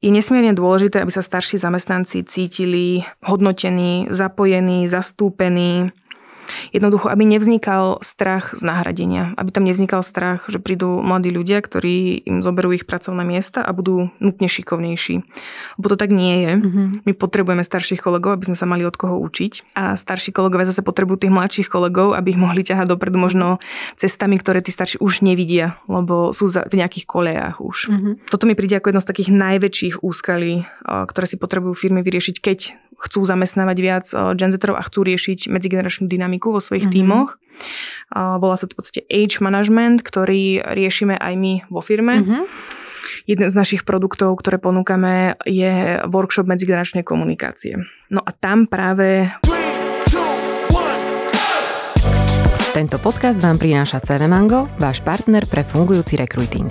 Je nesmierne dôležité, aby sa starší zamestnanci cítili hodnotení, zapojení, zastúpení, Jednoducho, aby nevznikal strach z nahradenia, aby tam nevznikal strach, že prídu mladí ľudia, ktorí im zoberú ich pracovné miesta a budú nutne šikovnejší. Lebo to tak nie je. Mm-hmm. My potrebujeme starších kolegov, aby sme sa mali od koho učiť a starší kolegovia zase potrebujú tých mladších kolegov, aby ich mohli ťahať dopredu možno cestami, ktoré tí starší už nevidia, lebo sú v nejakých kolejách už. Mm-hmm. Toto mi príde ako jedno z takých najväčších úskalí, ktoré si potrebujú firmy vyriešiť, keď chcú zamestnávať viac Gen a chcú riešiť medzigeneračnú dynamiku vo svojich mm-hmm. tímoch. Volá sa to v podstate age management, ktorý riešime aj my vo firme. Mm-hmm. Jeden z našich produktov, ktoré ponúkame, je workshop medzigeneračnej komunikácie. No a tam práve... Tento podcast vám prináša CV Mango, váš partner pre fungujúci recruiting.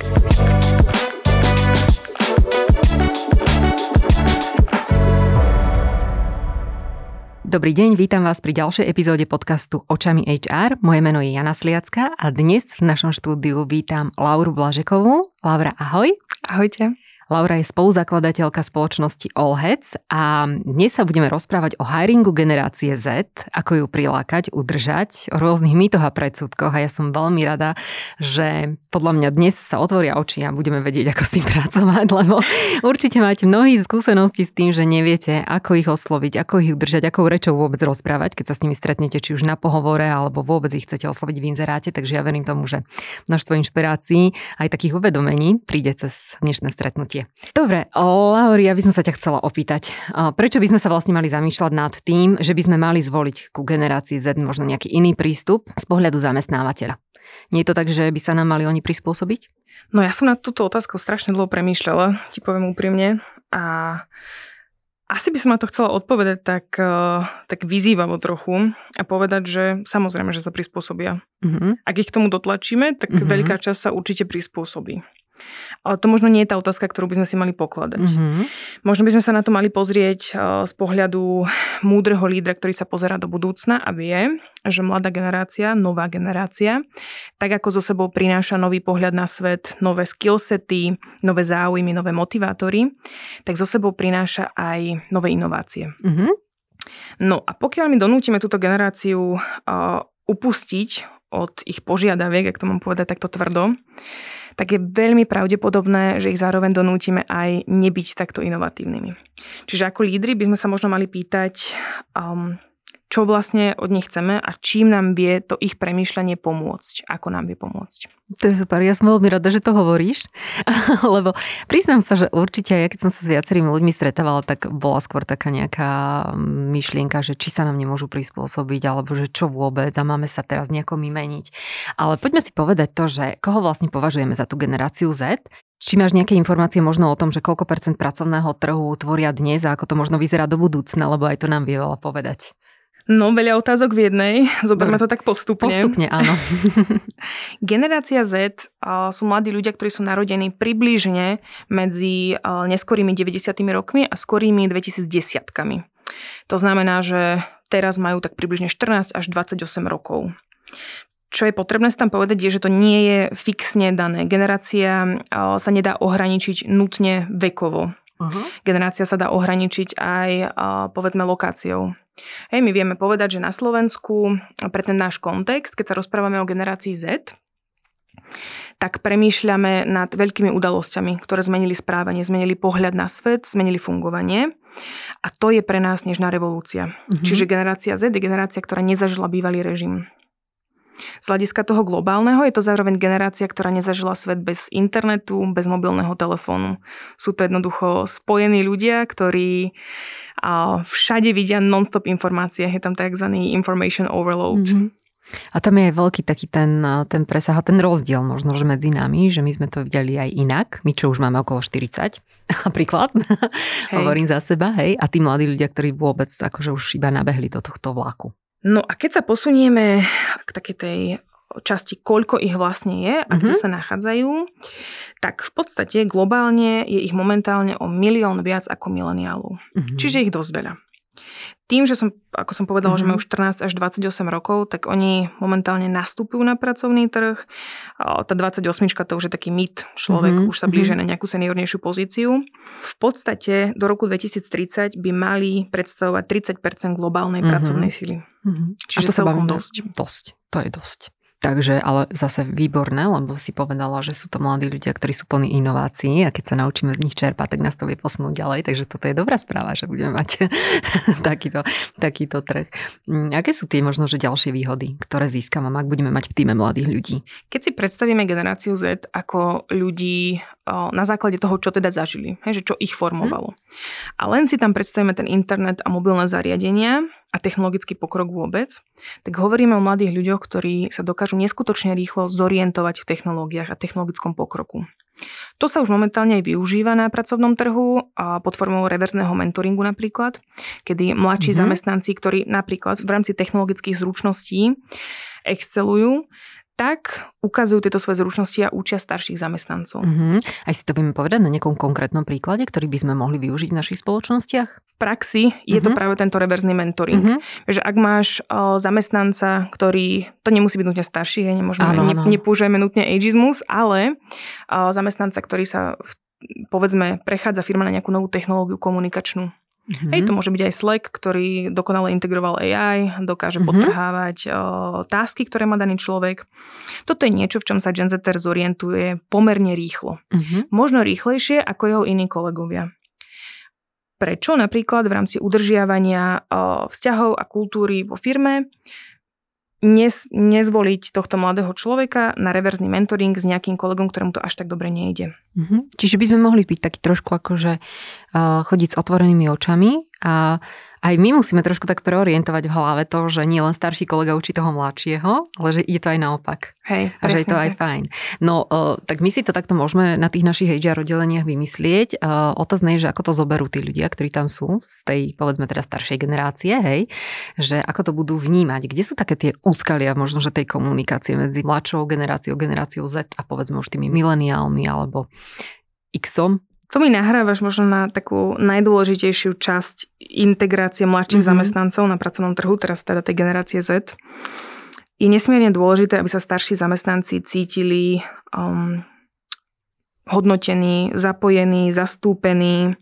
Dobrý deň, vítam vás pri ďalšej epizóde podcastu Očami HR. Moje meno je Jana Sliacka a dnes v našom štúdiu vítam Lauru Blažekovú. Laura, ahoj. Ahojte. Laura je spoluzakladateľka spoločnosti Allheads a dnes sa budeme rozprávať o hiringu generácie Z, ako ju prilákať, udržať, o rôznych mýtoch a predsudkoch. A ja som veľmi rada, že podľa mňa dnes sa otvoria oči a budeme vedieť, ako s tým pracovať, lebo určite máte mnohí skúsenosti s tým, že neviete, ako ich osloviť, ako ich udržať, akou rečou vôbec rozprávať, keď sa s nimi stretnete, či už na pohovore, alebo vôbec ich chcete osloviť v inzeráte, takže ja verím tomu, že množstvo inšpirácií aj takých uvedomení príde cez dnešné stretnutie určite. Dobre, Lauri, ja by som sa ťa chcela opýtať, prečo by sme sa vlastne mali zamýšľať nad tým, že by sme mali zvoliť ku generácii Z možno nejaký iný prístup z pohľadu zamestnávateľa? Nie je to tak, že by sa nám mali oni prispôsobiť? No ja som na túto otázku strašne dlho premýšľala, ti poviem úprimne. A asi by som na to chcela odpovedať tak, tak vyzývavo trochu a povedať, že samozrejme, že sa prispôsobia. Mm-hmm. Ak ich k tomu dotlačíme, tak mm-hmm. veľká časť sa určite prispôsobí. Ale to možno nie je tá otázka, ktorú by sme si mali pokladať. Mm-hmm. Možno by sme sa na to mali pozrieť eh, z pohľadu múdreho lídra, ktorý sa pozera do budúcna a vie, že mladá generácia, nová generácia, tak ako so sebou prináša nový pohľad na svet, nové skillsety, nové záujmy, nové motivátory, tak so sebou prináša aj nové inovácie. Mm-hmm. No a pokiaľ my donútime túto generáciu uh, upustiť od ich požiadaviek, ak to mám povedať takto tvrdo, tak je veľmi pravdepodobné, že ich zároveň donútime aj nebyť takto inovatívnymi. Čiže ako lídry by sme sa možno mali pýtať, um, čo vlastne od nich chceme a čím nám vie to ich premýšľanie pomôcť, ako nám vie pomôcť. To je super, ja som veľmi rada, že to hovoríš, lebo priznám sa, že určite ja keď som sa s viacerými ľuďmi stretávala, tak bola skôr taká nejaká myšlienka, že či sa nám nemôžu prispôsobiť, alebo že čo vôbec a máme sa teraz nejako meniť. Ale poďme si povedať to, že koho vlastne považujeme za tú generáciu Z, či máš nejaké informácie možno o tom, že koľko percent pracovného trhu tvoria dnes a ako to možno vyzerá do budúcna, lebo aj to nám vie veľa povedať. No, veľa otázok v jednej. Zoberme to tak postupne. Postupne, áno. Generácia Z sú mladí ľudia, ktorí sú narodení približne medzi neskorými 90. rokmi a skorými 2010 To znamená, že teraz majú tak približne 14 až 28 rokov. Čo je potrebné si tam povedať, je, že to nie je fixne dané. Generácia sa nedá ohraničiť nutne vekovo. Uh-huh. Generácia sa dá ohraničiť aj, povedzme, lokáciou. Hej, my vieme povedať, že na Slovensku pre ten náš kontext, keď sa rozprávame o generácii Z, tak premýšľame nad veľkými udalosťami, ktoré zmenili správanie, zmenili pohľad na svet, zmenili fungovanie. A to je pre nás nežná revolúcia. Mm-hmm. Čiže generácia Z je generácia, ktorá nezažila bývalý režim. Z hľadiska toho globálneho je to zároveň generácia, ktorá nezažila svet bez internetu, bez mobilného telefónu. Sú to jednoducho spojení ľudia, ktorí a všade vidia non-stop informácie. Je tam tzv. information overload. Mm-hmm. A tam je veľký taký ten, ten presah a ten rozdiel možno, že medzi nami, že my sme to videli aj inak, my čo už máme okolo 40, napríklad, hovorím za seba, hej, a tí mladí ľudia, ktorí vôbec akože už iba nabehli do tohto vlaku. No a keď sa posunieme k takej tej časti, koľko ich vlastne je a mm-hmm. kde mhm. sa nachádzajú, tak v podstate globálne je ich momentálne o milión viac ako mileniálov. Mm-hmm. Čiže ich dosť veľa. Tým, že som, ako som povedala, mm-hmm. že majú 14 až 28 rokov, tak oni momentálne nastúpujú na pracovný trh. Tá 28 to už je taký mid človek, mm-hmm. už sa blíže mm-hmm. na nejakú seniornejšiu pozíciu. V podstate do roku 2030 by mali predstavovať 30% globálnej mm-hmm. pracovnej sily. Mm-hmm. Čiže A to celkom dosť. Dosť, to je dosť. Takže, ale zase výborné, lebo si povedala, že sú to mladí ľudia, ktorí sú plní inovácií a keď sa naučíme z nich čerpať, tak nás to vie posunúť ďalej. Takže toto je dobrá správa, že budeme mať takýto, takýto trh. Mm, aké sú tie možno, že ďalšie výhody, ktoré získame, ak budeme mať v týme mladých ľudí? Keď si predstavíme generáciu Z ako ľudí na základe toho, čo teda zažili, hej, že čo ich formovalo. Hm. A len si tam predstavíme ten internet a mobilné zariadenia, a technologický pokrok vôbec, tak hovoríme o mladých ľuďoch, ktorí sa dokážu neskutočne rýchlo zorientovať v technológiách a technologickom pokroku. To sa už momentálne aj využíva na pracovnom trhu a pod formou reverzného mentoringu napríklad, kedy mladší mm-hmm. zamestnanci, ktorí napríklad v rámci technologických zručností excelujú, tak ukazujú tieto svoje zručnosti a učia starších zamestnancov. Uh-huh. Aj si to vieme povedať na nejakom konkrétnom príklade, ktorý by sme mohli využiť v našich spoločnostiach? Praxi je uh-huh. to mhm. práve tento reverzný mentoring. Uh-huh. Že ak máš o, zamestnanca, ktorý, to nemusí byť nutne starší, nemôžeme, áno, ne, nepoužijeme nutne ageismus, ale o, zamestnanca, ktorý sa v, povedzme prechádza firma na nejakú novú technológiu komunikačnú Mm-hmm. Hej, to môže byť aj Slack, ktorý dokonale integroval AI, dokáže mm-hmm. podtrhávať o, tásky, ktoré má daný človek. Toto je niečo, v čom sa Gen zorientuje pomerne rýchlo. Mm-hmm. Možno rýchlejšie ako jeho iní kolegovia. Prečo napríklad v rámci udržiavania o, vzťahov a kultúry vo firme nez, nezvoliť tohto mladého človeka na reverzný mentoring s nejakým kolegom, ktorému to až tak dobre nejde. Mm-hmm. Čiže by sme mohli byť taký trošku akože uh, chodiť s otvorenými očami a aj my musíme trošku tak preorientovať v hlave to, že nie len starší kolega učí toho mladšieho, ale že je to aj naopak. Hej, a že je to tak. aj fajn. No, uh, tak my si to takto môžeme na tých našich HR oddeleniach vymyslieť. Uh, otázne je, že ako to zoberú tí ľudia, ktorí tam sú z tej, povedzme teda staršej generácie, hej, že ako to budú vnímať. Kde sú také tie úskalia možno, že tej komunikácie medzi mladšou generáciou, generáciou Z a povedzme už tými mileniálmi alebo Xom, to mi nahrávaš možno na takú najdôležitejšiu časť integrácie mladších mm-hmm. zamestnancov na pracovnom trhu, teraz teda tej generácie Z. Je nesmierne dôležité, aby sa starší zamestnanci cítili um, hodnotení, zapojení, zastúpení,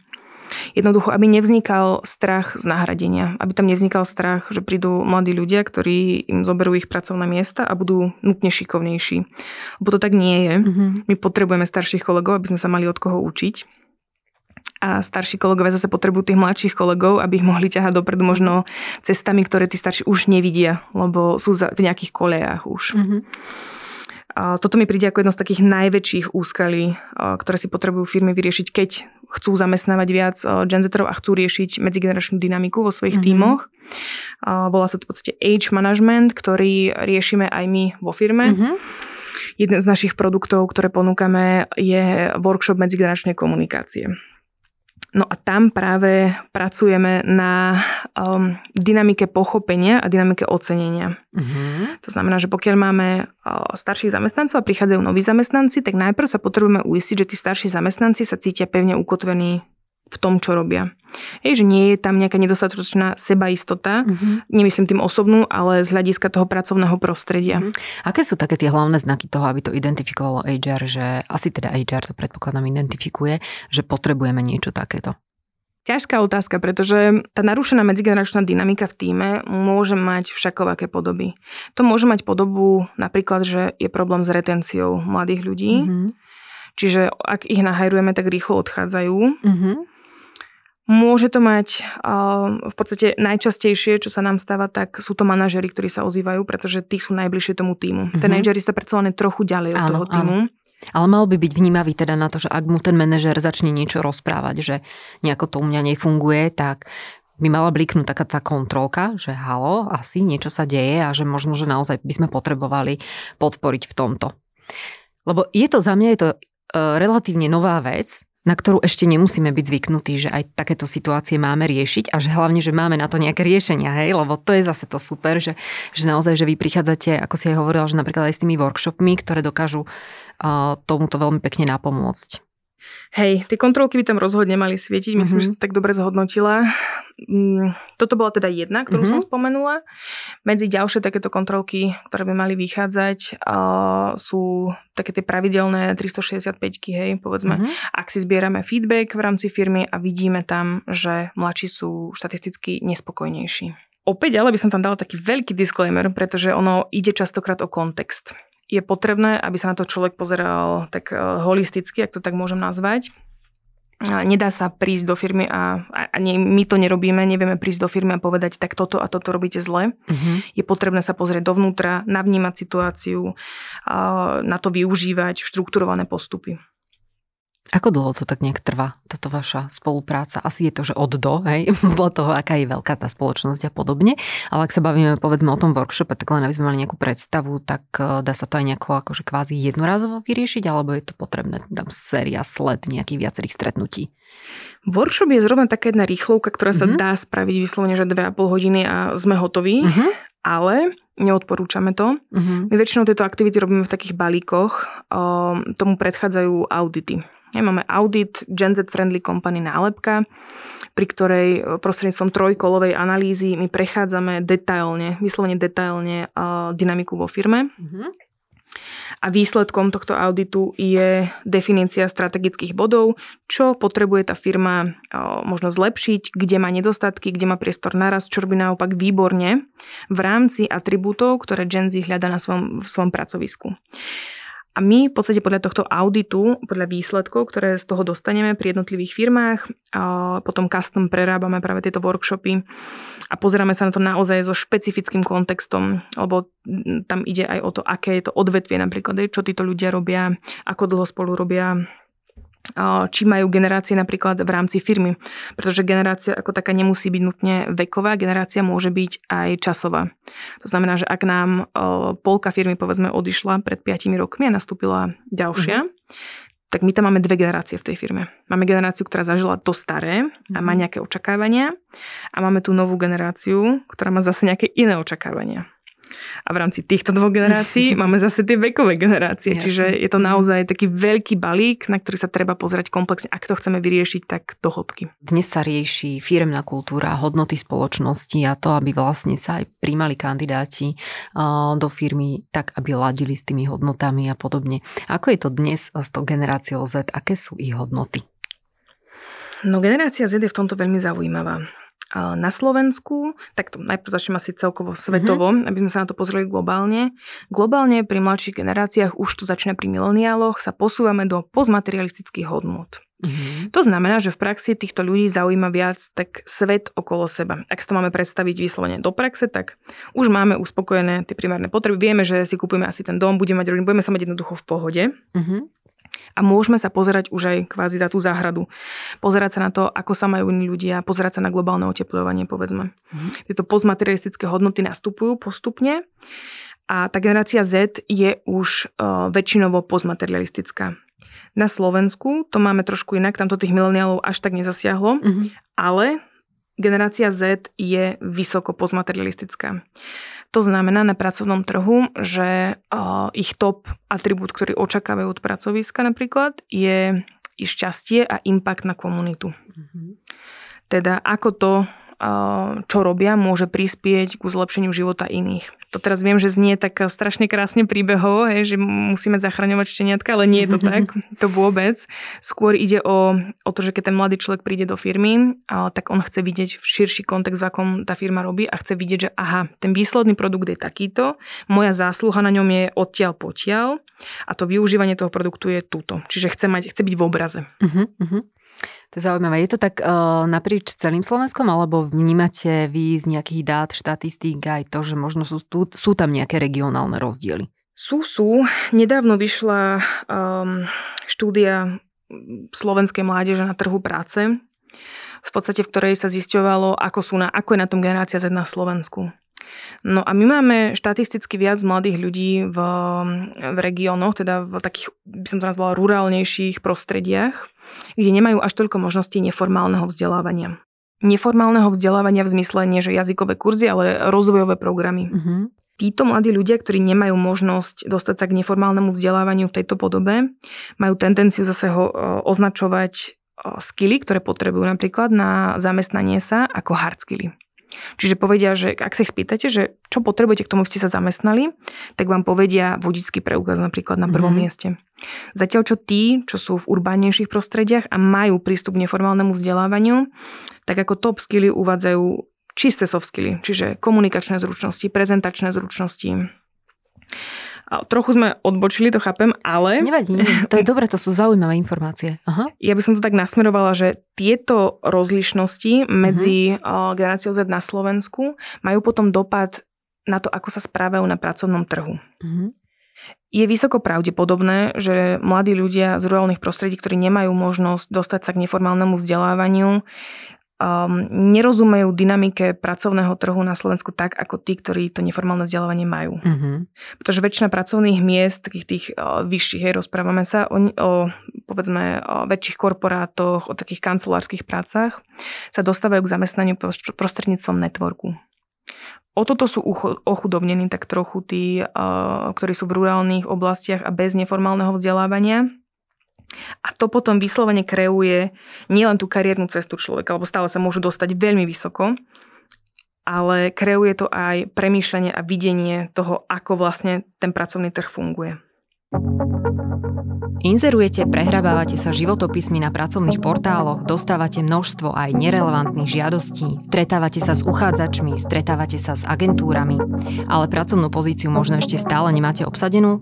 Jednoducho, aby nevznikal strach z nahradenia, aby tam nevznikal strach, že prídu mladí ľudia, ktorí im zoberú ich pracovné miesta a budú nutne šikovnejší. Lebo to tak nie je. Mm-hmm. My potrebujeme starších kolegov, aby sme sa mali od koho učiť a starší kolegovia zase potrebujú tých mladších kolegov, aby ich mohli ťahať dopredu možno cestami, ktoré tí starší už nevidia, lebo sú v nejakých kolejách už. Mm-hmm. Toto mi príde ako jedno z takých najväčších úskalí, ktoré si potrebujú firmy vyriešiť, keď chcú zamestnávať viac genzeterov a chcú riešiť medzigeneračnú dynamiku vo svojich mm-hmm. tímoch. Volá sa to v podstate age management, ktorý riešime aj my vo firme. Mm-hmm. Jeden z našich produktov, ktoré ponúkame, je workshop medzigeneračnej komunikácie. No a tam práve pracujeme na um, dynamike pochopenia a dynamike ocenenia. Uh-huh. To znamená, že pokiaľ máme uh, starších zamestnancov a prichádzajú noví zamestnanci, tak najprv sa potrebujeme uistiť, že tí starší zamestnanci sa cítia pevne ukotvení v tom, čo robia. Hej, že nie je tam nejaká nedostatočná sebaistota, mm-hmm. nemyslím tým osobnú, ale z hľadiska toho pracovného prostredia. Mm-hmm. Aké sú také tie hlavné znaky toho, aby to identifikovalo HR, že asi teda HR to predpokladám identifikuje, že potrebujeme niečo takéto? Ťažká otázka, pretože tá narušená medzigeneračná dynamika v týme môže mať všakovaké podoby. To môže mať podobu napríklad, že je problém s retenciou mladých ľudí, mm-hmm. čiže ak ich nahajrujeme, tak rýchlo odchádzajú. Mm-hmm Môže to mať v podstate najčastejšie, čo sa nám stáva, tak sú to manažery, ktorí sa ozývajú, pretože tí sú najbližšie tomu týmu. Mm-hmm. Ten manažerista predsa len trochu ďalej od áno, toho týmu. Áno. Ale mal by byť vnímavý teda na to, že ak mu ten manažer začne niečo rozprávať, že nejako to u mňa nefunguje, tak by mala bliknúť taká tá kontrolka, že halo, asi niečo sa deje a že možno, že naozaj by sme potrebovali podporiť v tomto. Lebo je to za mňa je to e, relatívne nová vec, na ktorú ešte nemusíme byť zvyknutí, že aj takéto situácie máme riešiť a že hlavne, že máme na to nejaké riešenia, hej, lebo to je zase to super, že, že naozaj, že vy prichádzate, ako si aj hovorila, že napríklad aj s tými workshopmi, ktoré dokážu uh, tomuto veľmi pekne napomôcť. Hej, tie kontrolky by tam rozhodne mali svietiť, myslím, mm-hmm. že to tak dobre zhodnotila. Mm, toto bola teda jedna, ktorú mm-hmm. som spomenula. Medzi ďalšie takéto kontrolky, ktoré by mali vychádzať, uh, sú také tie pravidelné 365 hej, povedzme. Mm-hmm. Ak si zbierame feedback v rámci firmy a vidíme tam, že mladší sú štatisticky nespokojnejší. Opäť ale by som tam dala taký veľký disclaimer, pretože ono ide častokrát o kontext je potrebné, aby sa na to človek pozeral tak eh, holisticky, ak to tak môžem nazvať. Nedá sa prísť do firmy a, a nie, my to nerobíme, nevieme prísť do firmy a povedať, tak toto a toto robíte zle. Uh-huh. Je potrebné sa pozrieť dovnútra, navnímať situáciu, na to využívať štrukturované postupy. Ako dlho to tak nejak trvá, táto vaša spolupráca? Asi je to, že od do, hej, podľa toho, aká je veľká tá spoločnosť a podobne. Ale ak sa bavíme povedzme o tom workshope, tak len aby sme mali nejakú predstavu, tak e, dá sa to aj nejako akože kvázi jednorazovo vyriešiť, alebo je to potrebné tam séria sled nejakých viacerých stretnutí? Workshop je zrovna taká jedna rýchlovka, ktorá sa mm-hmm. dá spraviť vyslovene, že 2,5 hodiny a sme hotoví, mm-hmm. ale neodporúčame to. Mm-hmm. My väčšinou tieto aktivity robíme v takých balíkoch, o, tomu predchádzajú audity. Máme audit Gen Z Friendly Company nálepka, pri ktorej e, prostredníctvom trojkolovej analýzy my prechádzame detailne, vyslovene detailne dynamiku vo firme. Mm-hmm. A výsledkom tohto auditu je definícia strategických bodov, čo potrebuje tá firma možno zlepšiť, kde má nedostatky, kde má priestor naraz, čo robí naopak výborne v rámci atribútov, ktoré Gen Z hľada na svojom, v svojom pracovisku. A my v podstate podľa tohto auditu, podľa výsledkov, ktoré z toho dostaneme pri jednotlivých firmách, potom custom prerábame práve tieto workshopy a pozeráme sa na to naozaj so špecifickým kontextom, lebo tam ide aj o to, aké je to odvetvie napríklad, čo títo ľudia robia, ako dlho spolu robia, či majú generácie napríklad v rámci firmy. Pretože generácia ako taká nemusí byť nutne veková, generácia môže byť aj časová. To znamená, že ak nám polka firmy povedzme odišla pred 5 rokmi a nastúpila ďalšia, mm-hmm tak my tam máme dve generácie v tej firme. Máme generáciu, ktorá zažila to staré a má mhm. nejaké očakávania a máme tú novú generáciu, ktorá má zase nejaké iné očakávania. A v rámci týchto dvoch generácií máme zase tie vekové generácie. Jasne. Čiže je to naozaj taký veľký balík, na ktorý sa treba pozerať komplexne, ak to chceme vyriešiť, tak do hĺbky. Dnes sa rieši firemná kultúra, hodnoty spoločnosti a to, aby vlastne sa aj príjmali kandidáti do firmy tak, aby ladili s tými hodnotami a podobne. Ako je to dnes s tou generáciou Z? Aké sú ich hodnoty? No generácia Z je v tomto veľmi zaujímavá na Slovensku, tak to najprv začnem asi celkovo svetovo, mm-hmm. aby sme sa na to pozreli globálne. Globálne pri mladších generáciách, už to začne pri mileniáloch, sa posúvame do postmaterialistických hodnot. Mm-hmm. To znamená, že v praxi týchto ľudí zaujíma viac tak svet okolo seba. Ak si to máme predstaviť vyslovene do praxe, tak už máme uspokojené tie primárne potreby. Vieme, že si kúpime asi ten dom, budeme mať rodinu, budeme sa mať jednoducho v pohode. Mm-hmm a môžeme sa pozerať už aj kvázi za tú záhradu. Pozerať sa na to, ako sa majú iní ľudia, pozerať sa na globálne oteplovanie, povedzme. Mm. Tieto postmaterialistické hodnoty nastupujú postupne a tá generácia Z je už uh, väčšinovo postmaterialistická. Na Slovensku to máme trošku inak, tamto tých mileniálov až tak nezasiahlo, mm-hmm. ale generácia Z je vysoko postmaterialistická. To znamená na pracovnom trhu, že ich top atribút, ktorý očakávajú od pracoviska napríklad, je ich šťastie a impact na komunitu. Mm-hmm. Teda ako to čo robia, môže prispieť ku zlepšeniu života iných. To teraz viem, že znie tak strašne krásne príbehovo, hej, že musíme zachraňovať šteniatka, ale nie je to tak, to vôbec. Skôr ide o, o to, že keď ten mladý človek príde do firmy, tak on chce vidieť širší kontext, v akom tá firma robí a chce vidieť, že aha, ten výsledný produkt je takýto, moja zásluha na ňom je odtiaľ potiaľ a to využívanie toho produktu je túto. Čiže chce, mať, chce byť v obraze. Uh-huh, uh-huh. To je zaujímavé. Je to tak uh, naprieč celým Slovenskom, alebo vnímate vy z nejakých dát, štatistík aj to, že možno sú, tu, sú tam nejaké regionálne rozdiely? Sú, sú. Nedávno vyšla um, štúdia slovenskej mládeže na trhu práce, v podstate v ktorej sa zisťovalo, ako, sú na, ako je na tom generácia Z na Slovensku. No a my máme štatisticky viac mladých ľudí v, v regiónoch, teda v takých, by som to nazvala, rurálnejších prostrediach, kde nemajú až toľko možností neformálneho vzdelávania. Neformálneho vzdelávania v zmysle nie, že jazykové kurzy, ale rozvojové programy. Mm-hmm. Títo mladí ľudia, ktorí nemajú možnosť dostať sa k neformálnemu vzdelávaniu v tejto podobe, majú tendenciu zase ho označovať skily, ktoré potrebujú napríklad na zamestnanie sa ako hard skilly. Čiže povedia, že ak sa ich spýtate, že čo potrebujete k tomu, aby ste sa zamestnali, tak vám povedia vodický preukaz napríklad na prvom mm-hmm. mieste. Zatiaľ čo tí, čo sú v urbánejších prostrediach a majú prístup k neformálnemu vzdelávaniu, tak ako top skilly uvádzajú čisté soft skilly, čiže komunikačné zručnosti, prezentačné zručnosti, Trochu sme odbočili, to chápem, ale... Nevadí, to je dobre, to sú zaujímavé informácie. Aha. Ja by som to tak nasmerovala, že tieto rozlišnosti medzi uh-huh. generáciou Z na Slovensku majú potom dopad na to, ako sa správajú na pracovnom trhu. Uh-huh. Je vysoko pravdepodobné, že mladí ľudia z rurálnych prostredí, ktorí nemajú možnosť dostať sa k neformálnemu vzdelávaniu, um, nerozumejú dynamike pracovného trhu na Slovensku tak, ako tí, ktorí to neformálne vzdelávanie majú. Mm-hmm. Pretože väčšina pracovných miest, takých tých uh, vyšších, hej, rozprávame sa o, o povedzme o väčších korporátoch, o takých kancelárskych prácach, sa dostávajú k zamestnaniu prostredníctvom networku. O toto sú ochudobnení tak trochu tí, uh, ktorí sú v rurálnych oblastiach a bez neformálneho vzdelávania a to potom vyslovene kreuje nielen tú kariérnu cestu človeka, lebo stále sa môžu dostať veľmi vysoko, ale kreuje to aj premýšľanie a videnie toho, ako vlastne ten pracovný trh funguje. Inzerujete, prehrabávate sa životopismi na pracovných portáloch, dostávate množstvo aj nerelevantných žiadostí, stretávate sa s uchádzačmi, stretávate sa s agentúrami, ale pracovnú pozíciu možno ešte stále nemáte obsadenú?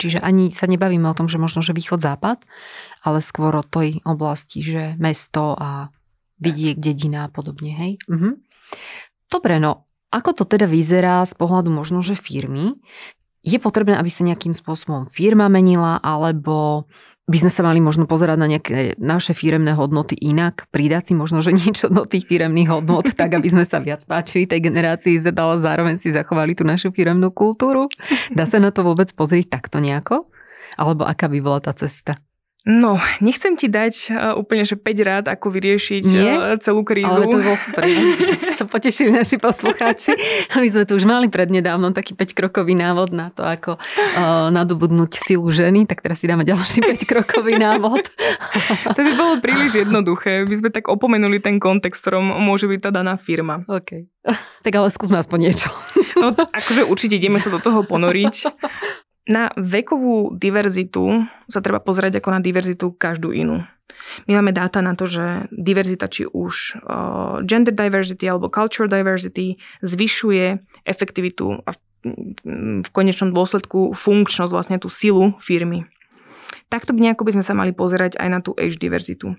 Čiže ani sa nebavíme o tom, že možno, že východ-západ, ale skôr o tej oblasti, že mesto a vidiek, dedina a podobne, hej? Mhm. Dobre, no ako to teda vyzerá z pohľadu možno, že firmy? Je potrebné, aby sa nejakým spôsobom firma menila, alebo by sme sa mali možno pozerať na nejaké naše firemné hodnoty inak, pridať si možno, že niečo do tých firemných hodnot, tak aby sme sa viac páčili tej generácii Z, ale zároveň si zachovali tú našu firemnú kultúru. Dá sa na to vôbec pozrieť takto nejako? Alebo aká by bola tá cesta? No, nechcem ti dať uh, úplne, že 5 rád, ako vyriešiť Nie? Uh, celú krízu. Ale to bolo super. sa potešili naši poslucháči. My sme tu už mali prednedávnom taký 5-krokový návod na to, ako uh, nadobudnúť silu ženy, tak teraz si dáme ďalší 5-krokový návod. to by bolo príliš jednoduché. My sme tak opomenuli ten kontext, ktorom môže byť tá daná firma. OK. Tak ale skúsme aspoň niečo. no, akože určite ideme sa do toho ponoriť. Na vekovú diverzitu sa treba pozrieť ako na diverzitu každú inú. My máme dáta na to, že diverzita, či už gender diversity alebo cultural diversity, zvyšuje efektivitu a v, konečnom dôsledku funkčnosť, vlastne tú silu firmy. Takto by nejako by sme sa mali pozerať aj na tú age diverzitu.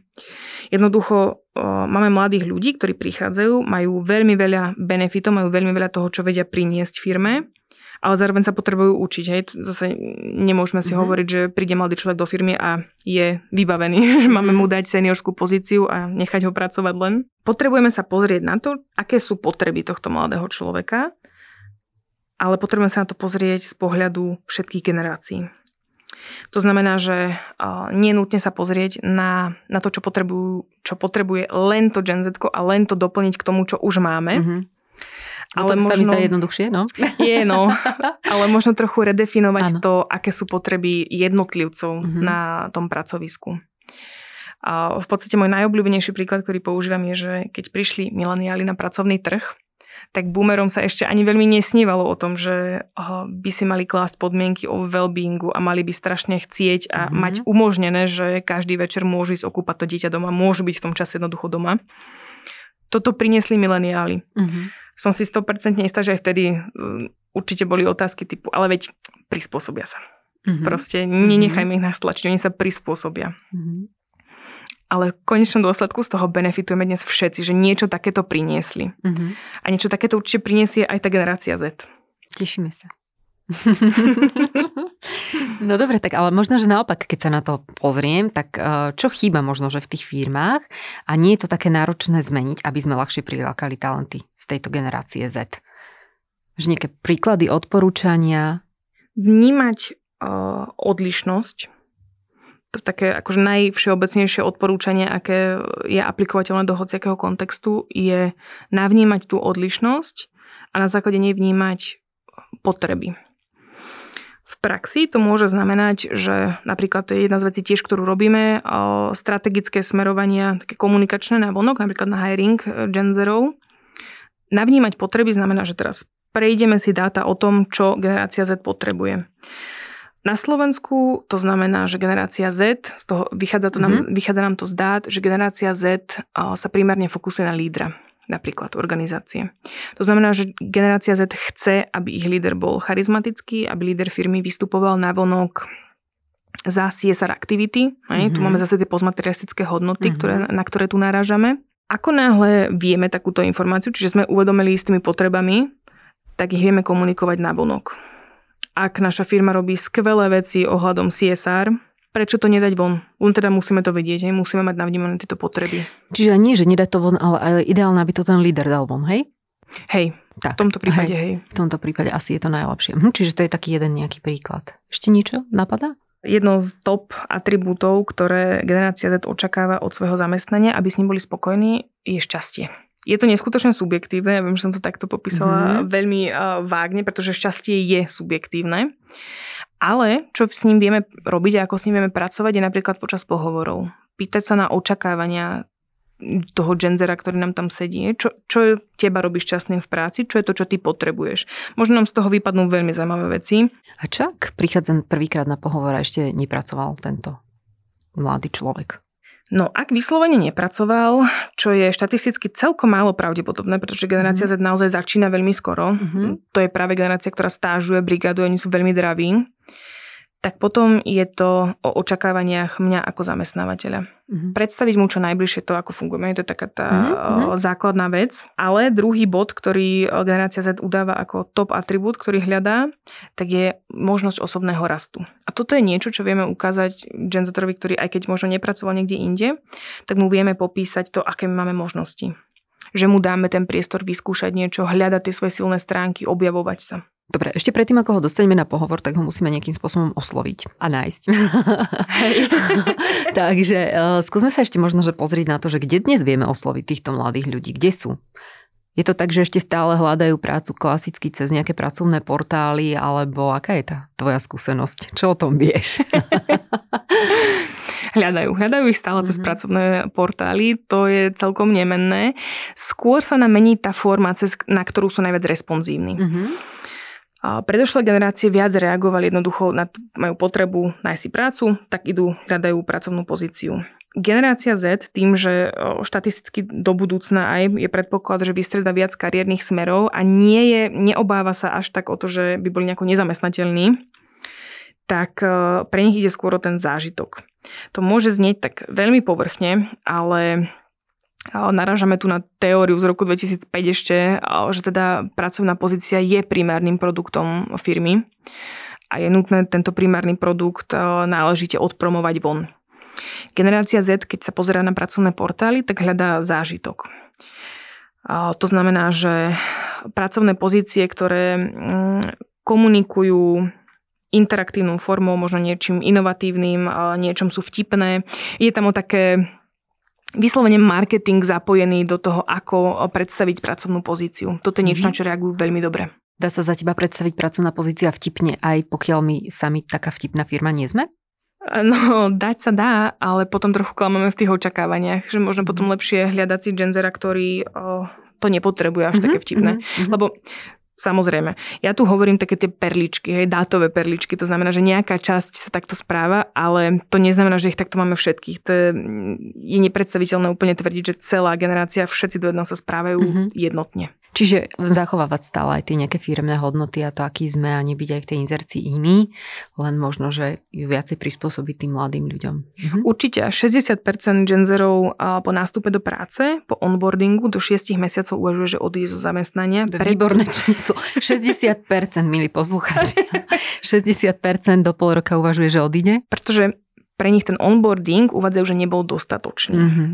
Jednoducho máme mladých ľudí, ktorí prichádzajú, majú veľmi veľa benefitov, majú veľmi veľa toho, čo vedia priniesť firme ale zároveň sa potrebujú učiť. Hej. Zase nemôžeme si mm-hmm. hovoriť, že príde mladý človek do firmy a je vybavený, že máme mu dať seniorskú pozíciu a nechať ho pracovať len. Potrebujeme sa pozrieť na to, aké sú potreby tohto mladého človeka, ale potrebujeme sa na to pozrieť z pohľadu všetkých generácií. To znamená, že nie nutne sa pozrieť na, na to, čo, potrebujú, čo potrebuje len to Gen Z a len to doplniť k tomu, čo už máme. Mm-hmm ale to možno, sa mi zdá jednoduchšie, no? Je, no. Ale možno trochu redefinovať ano. to, aké sú potreby jednotlivcov mm-hmm. na tom pracovisku. A v podstate môj najobľúbenejší príklad, ktorý používam, je, že keď prišli mileniáli na pracovný trh, tak boomerom sa ešte ani veľmi nesnívalo o tom, že by si mali klásť podmienky o well-beingu a mali by strašne chcieť a mm-hmm. mať umožnené, že každý večer môžu ísť okúpať to dieťa doma, môžu byť v tom čase jednoducho doma. Toto priniesli mileniáli. Mm-hmm som si 100% istá, že aj vtedy mm, určite boli otázky typu, ale veď prispôsobia sa. Mm-hmm. Proste nenechajme ich nastlačiť, oni sa prispôsobia. Mm-hmm. Ale v konečnom dôsledku z toho benefitujeme dnes všetci, že niečo takéto priniesli. Mm-hmm. A niečo takéto určite priniesie aj tá generácia Z. Tešíme sa. No dobre, tak ale možno, že naopak, keď sa na to pozriem, tak e, čo chýba možno, že v tých firmách a nie je to také náročné zmeniť, aby sme ľahšie prilákali talenty z tejto generácie Z? Že nejaké príklady, odporúčania? Vnímať uh, odlišnosť, to také akože najvšeobecnejšie odporúčanie, aké je aplikovateľné do hociakého kontextu, je navnímať tú odlišnosť a na základe nej vnímať potreby. Praxi to môže znamenať, že napríklad to je jedna z vecí tiež, ktorú robíme, strategické smerovania, také komunikačné na vonok, napríklad na hiring e, genzerov. Navnímať potreby znamená, že teraz prejdeme si dáta o tom, čo generácia Z potrebuje. Na Slovensku to znamená, že generácia Z, z toho vychádza, to nám, mm-hmm. vychádza nám to z dát, že generácia Z sa primárne fokusuje na lídra napríklad organizácie. To znamená, že generácia Z chce, aby ich líder bol charizmatický, aby líder firmy vystupoval na vonok za CSR activity. Mm-hmm. Tu mhm. máme zase tie postmaterialistické hodnoty, mm-hmm. ktoré, na ktoré tu narážame. Ako náhle vieme takúto informáciu, čiže sme uvedomili s tými potrebami, tak ich vieme komunikovať na vonok. Ak naša firma robí skvelé veci ohľadom CSR, prečo to nedať von? Len teda musíme to vedieť, hej? musíme mať navnímané tieto potreby. Čiže nie, že nedať to von, ale ideálne, aby to ten líder dal von, hej? Hej, tak, v tomto prípade, hej. hej. V tomto prípade asi je to najlepšie. Hm, čiže to je taký jeden nejaký príklad. Ešte niečo napadá? Jedno z top atribútov, ktoré generácia Z očakáva od svojho zamestnania, aby s ním boli spokojní, je šťastie. Je to neskutočne subjektívne, ja viem, že som to takto popísala mm-hmm. veľmi uh, vágne, pretože šťastie je subjektívne. Ale čo s ním vieme robiť a ako s ním vieme pracovať je napríklad počas pohovorov. Pýtať sa na očakávania toho genzera, ktorý nám tam sedí. Čo, čo teba robí šťastným v práci? Čo je to, čo ty potrebuješ? Možno nám z toho vypadnú veľmi zaujímavé veci. A čak prichádzam prvýkrát na pohovor a ešte nepracoval tento mladý človek? No ak vyslovene nepracoval, čo je štatisticky celkom málo pravdepodobné, pretože generácia mm. Z naozaj začína veľmi skoro. Mm-hmm. To je práve generácia, ktorá stážuje, brigaduje, oni sú veľmi draví tak potom je to o očakávaniach mňa ako zamestnávateľa. Mm-hmm. Predstaviť mu čo najbližšie to, ako fungujeme, je to taká tá mm-hmm. základná vec. Ale druhý bod, ktorý generácia Z udáva ako top atribút, ktorý hľadá, tak je možnosť osobného rastu. A toto je niečo, čo vieme ukázať Gen Zorovi, ktorý aj keď možno nepracoval niekde inde, tak mu vieme popísať to, aké máme možnosti že mu dáme ten priestor vyskúšať niečo, hľadať tie svoje silné stránky, objavovať sa. Dobre, ešte predtým, ako ho dostaneme na pohovor, tak ho musíme nejakým spôsobom osloviť a nájsť. Takže uh, skúsme sa ešte možno že pozrieť na to, že kde dnes vieme osloviť týchto mladých ľudí, kde sú. Je to tak, že ešte stále hľadajú prácu klasicky cez nejaké pracovné portály, alebo aká je tá tvoja skúsenosť? Čo o tom vieš? hľadajú. Hľadajú ich stále cez mhm. pracovné portály, to je celkom nemenné. Skôr sa nám mení tá forma, cez, na ktorú sú najviac responsívni. Mm-hmm. Predošlé generácie viac reagovali jednoducho, na, majú potrebu nájsť si prácu, tak idú, hľadajú pracovnú pozíciu. Generácia Z tým, že štatisticky do budúcna aj je predpoklad, že vystreda viac kariérnych smerov a nie je, neobáva sa až tak o to, že by boli nejako nezamestnateľní, tak pre nich ide skôr o ten zážitok. To môže znieť tak veľmi povrchne, ale Narážame tu na teóriu z roku 2005 ešte, že teda pracovná pozícia je primárnym produktom firmy a je nutné tento primárny produkt náležite odpromovať von. Generácia Z, keď sa pozerá na pracovné portály, tak hľadá zážitok. To znamená, že pracovné pozície, ktoré mm, komunikujú interaktívnou formou, možno niečím inovatívnym, niečom sú vtipné. Je tam o také vyslovene marketing zapojený do toho, ako predstaviť pracovnú pozíciu. Toto je niečo, mm-hmm. na čo reagujú veľmi dobre. Dá sa za teba predstaviť pracovná pozícia vtipne, aj pokiaľ my sami taká vtipná firma nie sme? No, dať sa dá, ale potom trochu klameme v tých očakávaniach, že možno potom mhm. lepšie hľadať si genzera, ktorý o, to nepotrebuje až mm-hmm, také vtipné. Mm-hmm. Lebo Samozrejme. Ja tu hovorím také tie perličky, hej, dátové perličky, to znamená, že nejaká časť sa takto správa, ale to neznamená, že ich takto máme všetkých. To je, je nepredstaviteľné úplne tvrdiť, že celá generácia, všetci do jedného sa správajú mm-hmm. jednotne. Čiže zachovávať stále aj tie nejaké firmné hodnoty a to, aký sme a nebyť aj v tej inzercii iný, len možno, že ju viacej prispôsobiť tým mladým ľuďom. Mhm. Určite 60% genzerov po nástupe do práce, po onboardingu do 6 mesiacov uvažuje, že odíde zo zamestnania. To je výborné číslo. 60%, milí poslucháči. 60% do pol roka uvažuje, že odíde. Pretože pre nich ten onboarding uvádzajú, že nebol dostatočný. Mm-hmm.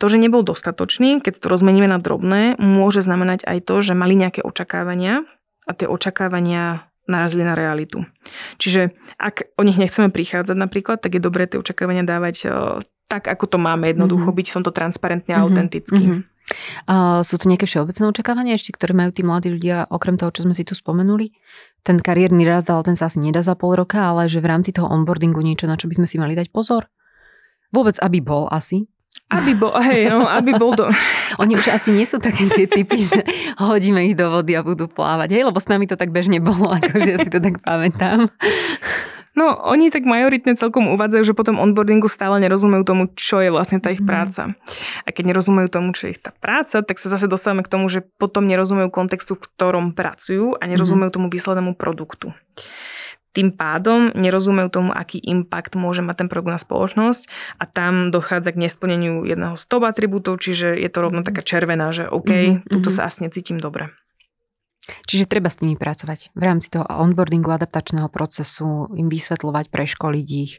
To, že nebol dostatočný, keď to rozmeníme na drobné, môže znamenať aj to, že mali nejaké očakávania a tie očakávania narazili na realitu. Čiže ak o nich nechceme prichádzať napríklad, tak je dobré tie očakávania dávať tak, ako to máme jednoducho, mm-hmm. byť som to transparentne a mm-hmm. autentický. Mm-hmm. Sú to nejaké všeobecné očakávania ešte, ktoré majú tí mladí ľudia, okrem toho, čo sme si tu spomenuli? Ten kariérny rast, ale ten sa asi nedá za pol roka, ale že v rámci toho onboardingu niečo, na čo by sme si mali dať pozor? Vôbec, aby bol asi. Aby bol, hej, no, aby bol do... Oni už asi nie sú také tie typy, že hodíme ich do vody a budú plávať, hej, lebo s nami to tak bežne bolo, akože ja si to tak pamätám. No, oni tak majoritne celkom uvádzajú, že potom onboardingu stále nerozumejú tomu, čo je vlastne tá ich mhm. práca. A keď nerozumejú tomu, čo je ich tá práca, tak sa zase dostávame k tomu, že potom nerozumejú kontextu, v ktorom pracujú a nerozumejú mhm. tomu výslednému produktu. Tým pádom nerozumejú tomu, aký impact môže mať ten produkt na spoločnosť a tam dochádza k nesplneniu jedného z top atribútov, čiže je to rovno taká červená, že OK, mm-hmm. tuto sa asi necítim dobre. Čiže treba s nimi pracovať v rámci toho onboardingu, adaptačného procesu, im vysvetľovať, preškoliť ich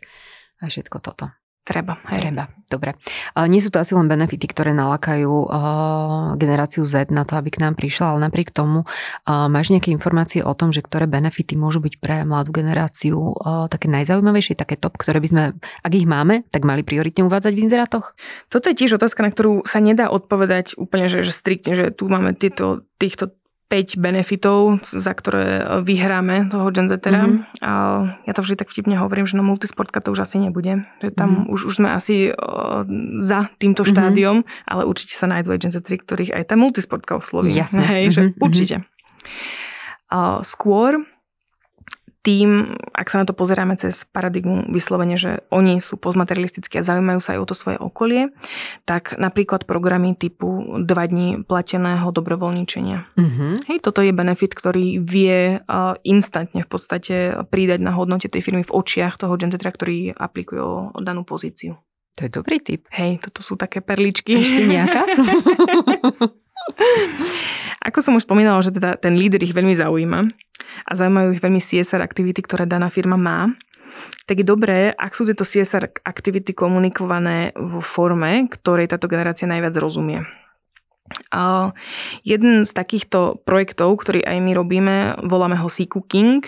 a všetko toto. Treba. Hej. Treba, dobre. Ale nie sú to asi len benefity, ktoré nalakajú uh, generáciu Z na to, aby k nám prišla, ale napriek tomu uh, máš nejaké informácie o tom, že ktoré benefity môžu byť pre mladú generáciu uh, také najzaujímavejšie, také top, ktoré by sme, ak ich máme, tak mali prioritne uvádzať v inzerátoch? Toto je tiež otázka, na ktorú sa nedá odpovedať úplne, že, že striktne, že tu máme tieto, týchto 5 benefitov, za ktoré vyhráme toho genzetera. Mm-hmm. A ja to vždy tak vtipne hovorím, že no multisportka to už asi nebude. Že tam mm-hmm. už, už sme asi o, za týmto mm-hmm. štádiom, ale určite sa nájdú aj genzetri, ktorých aj tá multisportka osloví. Jasne. Hej, mm-hmm. že mhm. určite. A skôr tým, ak sa na to pozeráme cez paradigmu vyslovene, že oni sú postmaterialistickí a zaujímajú sa aj o to svoje okolie, tak napríklad programy typu 2 dní plateného dobrovoľničenia. Mm-hmm. Hej, toto je benefit, ktorý vie instantne v podstate pridať na hodnote tej firmy v očiach toho gentetra, ktorý aplikuje o, o danú pozíciu. To je dobrý tip. Hej, toto sú také perličky. Ešte nejaká? Ako som už spomínala, že teda ten líder ich veľmi zaujíma a zaujímajú ich veľmi CSR aktivity, ktoré daná firma má, tak je dobré, ak sú tieto CSR aktivity komunikované vo forme, ktorej táto generácia najviac rozumie. A jeden z takýchto projektov, ktorý aj my robíme, voláme ho Sea Cooking,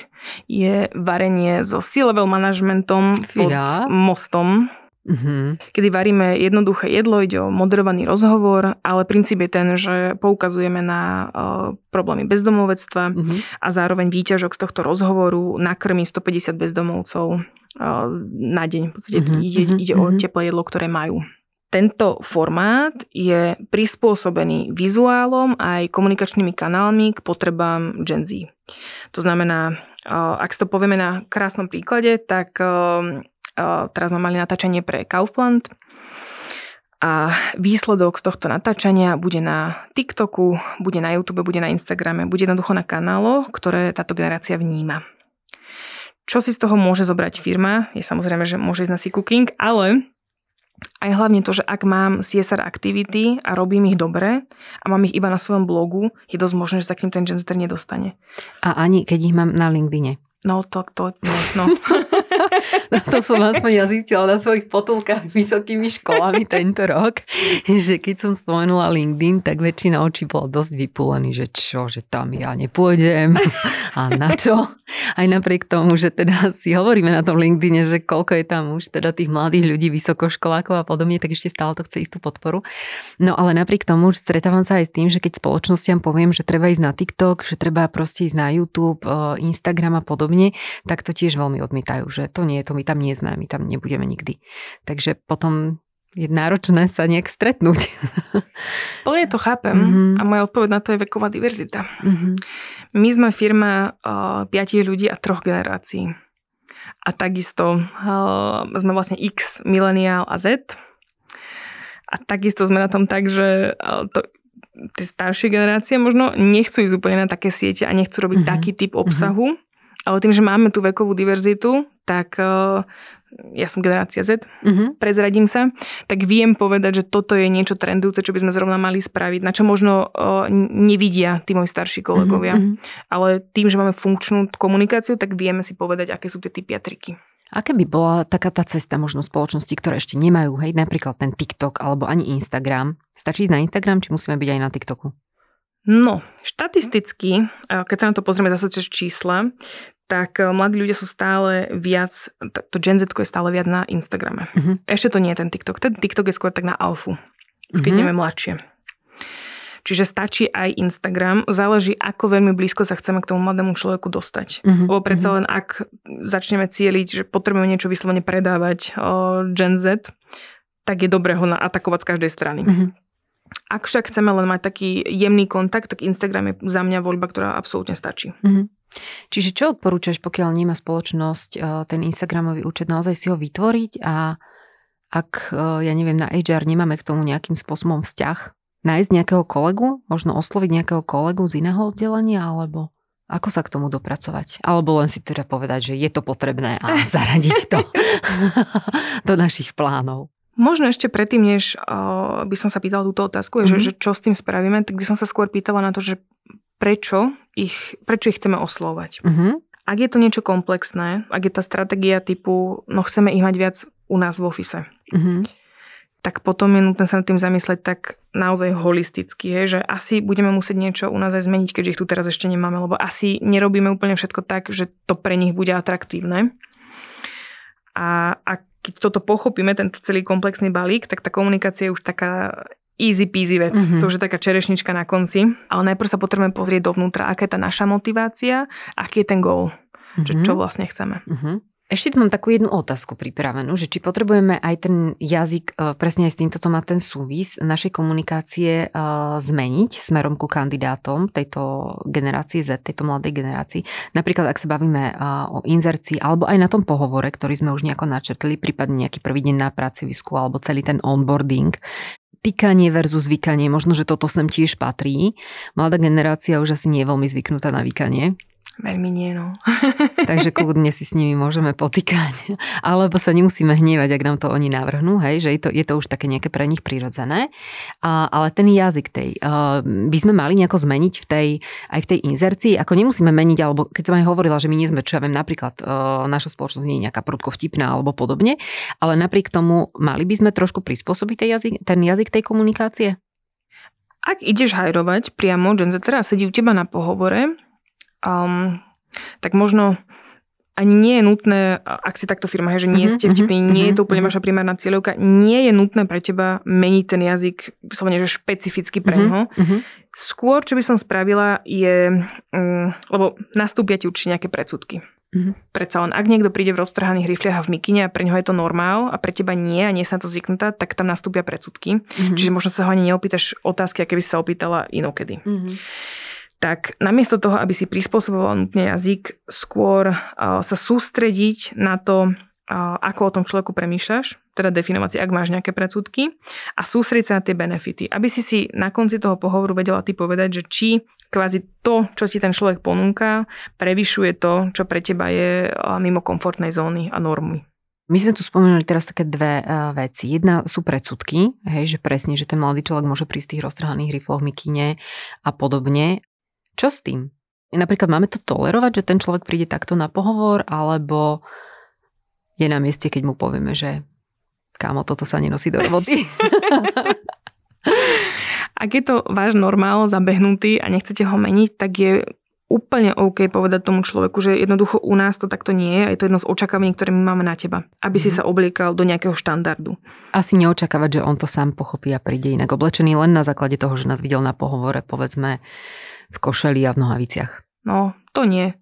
je varenie so C-level managementom pod mostom Mm-hmm. Kedy varíme jednoduché jedlo, ide o moderovaný rozhovor, ale princíp je ten, že poukazujeme na uh, problémy bezdomovectva mm-hmm. a zároveň výťažok z tohto rozhovoru nakrmi 150 bezdomovcov uh, na deň. V podstate mm-hmm. ide, mhm, ide mm-hmm. o teplé jedlo, ktoré majú. Tento formát je prispôsobený vizuálom aj komunikačnými kanálmi k potrebám Gen Z. To znamená, ak si to povieme na krásnom príklade, tak teraz sme mali natáčanie pre Kaufland a výsledok z tohto natáčania bude na TikToku, bude na YouTube, bude na Instagrame, bude jednoducho na kanáloch, ktoré táto generácia vníma. Čo si z toho môže zobrať firma? Je samozrejme, že môže ísť na cooking, ale aj hlavne to, že ak mám CSR aktivity a robím ich dobre a mám ich iba na svojom blogu, je dosť možné, že sa k ním ten genster nedostane. A ani keď ich mám na LinkedIne. No to, to, no. no. no to som aspoň ja zistila na svojich potulkách vysokými školami tento rok, že keď som spomenula LinkedIn, tak väčšina očí bola dosť vypúlený, že čo, že tam ja nepôjdem a na čo. Aj napriek tomu, že teda si hovoríme na tom LinkedIne, že koľko je tam už teda tých mladých ľudí, vysokoškolákov a podobne, tak ešte stále to chce istú podporu. No ale napriek tomu už stretávam sa aj s tým, že keď spoločnostiam poviem, že treba ísť na TikTok, že treba proste ísť na YouTube, eh, Instagram a podobne, tak to tiež veľmi odmietajú, že to nie to, my tam nie sme, my tam nebudeme nikdy. Takže potom je náročné sa nejak stretnúť. Plne to chápem mm-hmm. a moja odpoveď na to je veková diverzita. Mm-hmm. My sme firma uh, piatich ľudí a troch generácií. A takisto uh, sme vlastne X, mileniál a Z. A takisto sme na tom tak, že uh, to tie staršie generácie možno nechcú ísť úplne na také siete a nechcú robiť mm-hmm. taký typ obsahu, mm-hmm. Ale tým, že máme tú vekovú diverzitu, tak uh, ja som generácia Z, mm-hmm. prezradím sa, tak viem povedať, že toto je niečo trendujúce, čo by sme zrovna mali spraviť, na čo možno o, nevidia tí moji starší kolegovia. Mm-hmm. Ale tým, že máme funkčnú komunikáciu, tak vieme si povedať, aké sú tie typy a triky. Aké by bola taká tá cesta možno spoločnosti, ktoré ešte nemajú, hej, napríklad ten TikTok alebo ani Instagram? Stačí ísť na Instagram, či musíme byť aj na TikToku? No, štatisticky, keď sa na to pozrieme zase cez čísla, tak eh, mladí ľudia sú stále viac, to Gen Z je stále viac na Instagrame. Uh-huh. Ešte to nie je ten TikTok. Ten TikTok je skôr tak na alfu, už keď uh-huh. ideme mladšie. Čiže stačí aj Instagram, záleží ako veľmi blízko sa chceme k tomu mladému človeku dostať. Uh-huh. Lebo predsa len ak začneme cieliť, že potrebujeme niečo vyslovene predávať o Gen Z, tak je dobré ho atakovať z každej strany. Uh-huh. Ak však chceme len mať taký jemný kontakt, tak Instagram je za mňa voľba, ktorá absolútne stačí. Uh-huh. Čiže čo odporúčaš, pokiaľ nemá spoločnosť e, ten Instagramový účet, naozaj si ho vytvoriť a ak, e, ja neviem, na HR nemáme k tomu nejakým spôsobom vzťah, nájsť nejakého kolegu, možno osloviť nejakého kolegu z iného oddelenia, alebo ako sa k tomu dopracovať? Alebo len si teda povedať, že je to potrebné a zaradiť to do našich plánov. Možno ešte predtým, než uh, by som sa pýtala túto otázku, mm-hmm. že, mhm. že čo s tým spravíme, tak by som sa skôr pýtala na to, že prečo ich, prečo ich chceme oslovať. Uh-huh. Ak je to niečo komplexné, ak je tá stratégia typu, no chceme ich mať viac u nás v ofise, uh-huh. tak potom je nutné sa nad tým zamysleť tak naozaj holisticky, je, že asi budeme musieť niečo u nás aj zmeniť, keďže ich tu teraz ešte nemáme, lebo asi nerobíme úplne všetko tak, že to pre nich bude atraktívne. A, a keď toto pochopíme, ten celý komplexný balík, tak tá komunikácia je už taká easy peasy vec. Mm-hmm. To už je taká čerešnička na konci. Ale najprv sa potrebujeme pozrieť dovnútra, aká je tá naša motivácia, aký je ten goal. Mm-hmm. Že čo vlastne chceme. Mm-hmm. Ešte tu mám takú jednu otázku pripravenú, že či potrebujeme aj ten jazyk, e, presne aj s týmto to má ten súvis, našej komunikácie uh, zmeniť smerom ku kandidátom tejto generácie Z, tejto mladej generácii. Napríklad, ak sa bavíme uh, o inzercii, alebo aj na tom pohovore, ktorý sme už nejako načrtli, prípadne nejaký prvý deň na pracovisku, alebo celý ten onboarding, tykanie versus vykanie, možno, že toto sem tiež patrí. Mladá generácia už asi nie je veľmi zvyknutá na vykanie. Veľmi nie, no. Takže kľudne si s nimi môžeme potýkať. Alebo sa nemusíme hnievať, ak nám to oni navrhnú, hej, že je to, je to už také nejaké pre nich prirodzené. A, ale ten jazyk tej, uh, by sme mali nejako zmeniť v tej, aj v tej inzercii, ako nemusíme meniť, alebo keď som aj hovorila, že my nie sme, čo ja viem, napríklad uh, naša spoločnosť nie je nejaká prudko vtipná alebo podobne, ale napriek tomu mali by sme trošku prispôsobiť tej jazyk, ten jazyk tej komunikácie? Ak ideš hajrovať priamo, že teraz sedí u teba na pohovore, um, tak možno ani nie je nutné, ak si takto firma, že nie mhm, ste vtipní, uh-huh, nie je to úplne uh-huh. vaša primárna cieľovka, nie je nutné pre teba meniť ten jazyk vyslovene, že špecificky pre Uh-huh. Skôr, čo by som spravila, je, um, lebo nastúpia ti určite nejaké predsudky. Uh-huh. Predsa len, ak niekto príde v roztrhaných rifliach a v mikine a pre ňoho je to normál a pre teba nie a nie sa na to zvyknutá, tak tam nastúpia predsudky. Uh-huh. Čiže možno sa ho ani neopýtaš otázky, aké by sa opýtala inokedy. Uh-huh tak namiesto toho, aby si prispôsoboval nutne jazyk, skôr sa sústrediť na to, ako o tom človeku premýšľaš, teda definovať si, ak máš nejaké predsudky a sústrediť sa na tie benefity. Aby si si na konci toho pohovoru vedela ty povedať, že či kvázi to, čo ti ten človek ponúka, prevyšuje to, čo pre teba je mimo komfortnej zóny a normy. My sme tu spomenuli teraz také dve uh, veci. Jedna sú predsudky, hej, že presne, že ten mladý človek môže prísť z tých roztrhaných rifloch mikine a podobne. Čo s tým? Napríklad máme to tolerovať, že ten človek príde takto na pohovor, alebo je na mieste, keď mu povieme, že kámo, toto sa nenosí do roboty. Ak je to váš normál zabehnutý a nechcete ho meniť, tak je úplne OK povedať tomu človeku, že jednoducho u nás to takto nie je a je to jedno z očakávaní, ktoré my máme na teba, aby si mhm. sa obliekal do nejakého štandardu. Asi neočakávať, že on to sám pochopí a príde inak oblečený len na základe toho, že nás videl na pohovore, povedzme, v košeli a v nohaviciach. No, to nie.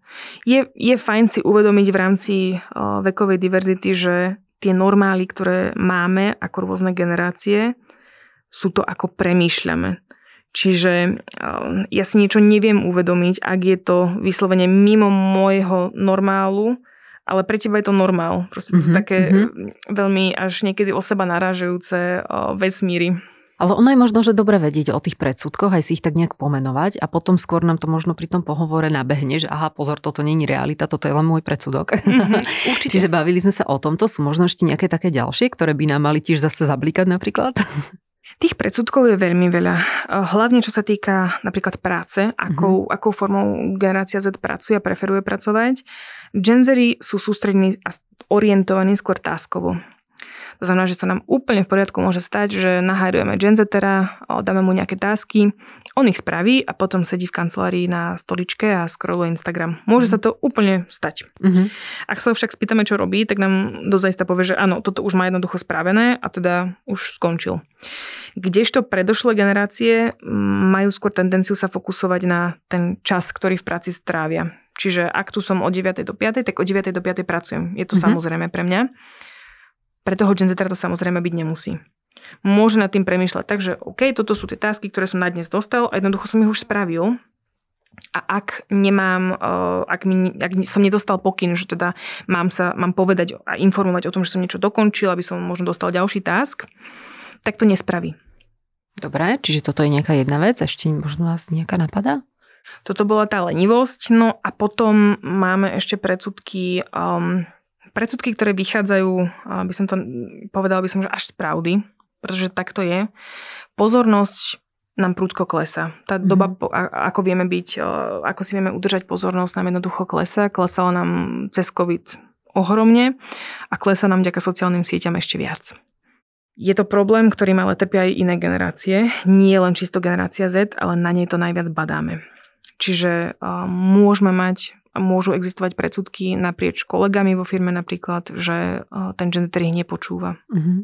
Je, je fajn si uvedomiť v rámci o, vekovej diverzity, že tie normály, ktoré máme ako rôzne generácie, sú to ako premýšľame. Čiže ja si niečo neviem uvedomiť, ak je to vyslovene mimo môjho normálu, ale pre teba je to normál. Proste to mm-hmm, sú mhm, také mm-hmm. veľmi až niekedy o seba narážajúce vesmíry. Ale ono je možno, že dobre vedieť o tých predsudkoch, aj si ich tak nejak pomenovať a potom skôr nám to možno pri tom pohovore nabehne, že aha, pozor, toto není realita, toto je len môj predsudok. Mm-hmm, určite. Čiže bavili sme sa o tomto, sú možno ešte nejaké také ďalšie, ktoré by nám mali tiež zase zablikať napríklad? Tých predsudkov je veľmi veľa. Hlavne čo sa týka napríklad práce, akou, mm-hmm. akou formou generácia Z pracuje a preferuje pracovať. Genzery sú sústrední a orientovaní skôr táskovo. To znamená, že sa nám úplne v poriadku môže stať, že nahajrujeme genzetera, dáme mu nejaké tásky, on ich spraví a potom sedí v kancelárii na stoličke a scrolluje Instagram. Môže mm-hmm. sa to úplne stať. Mm-hmm. Ak sa však spýtame, čo robí, tak nám dozajista povie, že áno, toto už má jednoducho spravené a teda už skončil. Kdežto predošlé generácie majú skôr tendenciu sa fokusovať na ten čas, ktorý v práci strávia. Čiže ak tu som od 9. do 5., tak od 9. do 5. pracujem. Je to mm-hmm. samozrejme pre mňa. Pre toho Gen to samozrejme byť nemusí. Môže nad tým premýšľať tak, že OK, toto sú tie tásky, ktoré som na dnes dostal a jednoducho som ich už spravil. A ak nemám, eh, ak, mi, ak som nedostal pokyn, že teda mám sa, mám povedať a informovať o tom, že som niečo dokončil, aby som možno dostal ďalší task, tak to nespraví. Dobre, čiže toto je nejaká jedna vec, ešte možno nás nejaká napadá? Toto bola tá lenivosť, no a potom máme ešte predsudky um, predsudky, ktoré vychádzajú, by som to povedala by som, že až z pravdy, pretože tak to je. Pozornosť nám prúdko klesa. Tá mm-hmm. doba, ako vieme byť, ako si vieme udržať pozornosť, nám jednoducho klesa. Klesala nám cez COVID ohromne a klesa nám vďaka sociálnym sieťam ešte viac. Je to problém, ktorým ale trpia aj iné generácie. Nie len čisto generácia Z, ale na nej to najviac badáme. Čiže uh, môžeme mať môžu existovať predsudky naprieč kolegami vo firme napríklad, že ten gender ich nepočúva. Mm-hmm.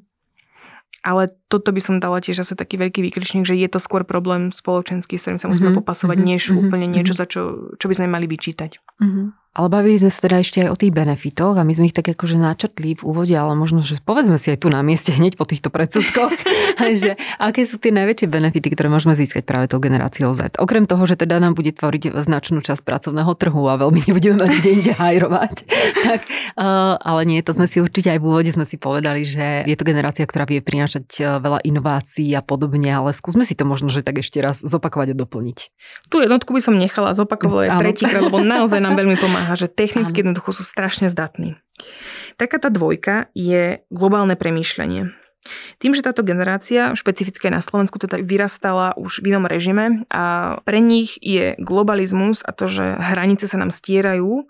Ale toto by som dala tiež zase taký veľký výkričník, že je to skôr problém spoločenský, s ktorým sa musíme mm-hmm. popasovať, než mm-hmm. úplne niečo, za čo, čo by sme mali vyčítať. Mm-hmm. Ale bavili sme sa teda ešte aj o tých benefitoch a my sme ich tak akože načrtli v úvode, ale možno, že povedzme si aj tu na mieste hneď po týchto predsudkoch, že aké sú tie najväčšie benefity, ktoré môžeme získať práve tou generáciou Z. Okrem toho, že teda nám bude tvoriť značnú časť pracovného trhu a veľmi nebudeme mať kde inde hajrovať. tak, uh, ale nie, to sme si určite aj v úvode sme si povedali, že je to generácia, ktorá vie prinášať eh, veľa inovácií a podobne, ale skúsme si to možno, že tak ešte raz zopakovať a doplniť. Tu jednotku by som nechala zopakovať tretíkrát, lebo naozaj nám veľmi pomáha pomáha, že technicky jednoducho sú strašne zdatní. Taká tá dvojka je globálne premýšľanie. Tým, že táto generácia, špecifické na Slovensku, teda vyrastala už v inom režime a pre nich je globalizmus a to, že hranice sa nám stierajú,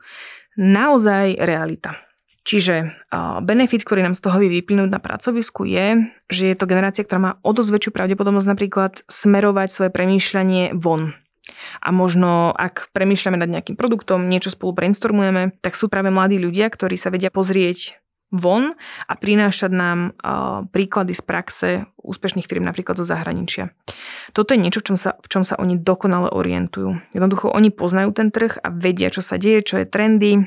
naozaj realita. Čiže benefit, ktorý nám z toho vyplynúť na pracovisku je, že je to generácia, ktorá má o dosť väčšiu pravdepodobnosť napríklad smerovať svoje premýšľanie von a možno ak premýšľame nad nejakým produktom, niečo spolu brainstormujeme, tak sú práve mladí ľudia, ktorí sa vedia pozrieť von a prinášať nám uh, príklady z praxe úspešných firm napríklad zo zahraničia. Toto je niečo, v čom, sa, v čom sa oni dokonale orientujú. Jednoducho oni poznajú ten trh a vedia, čo sa deje, čo je trendy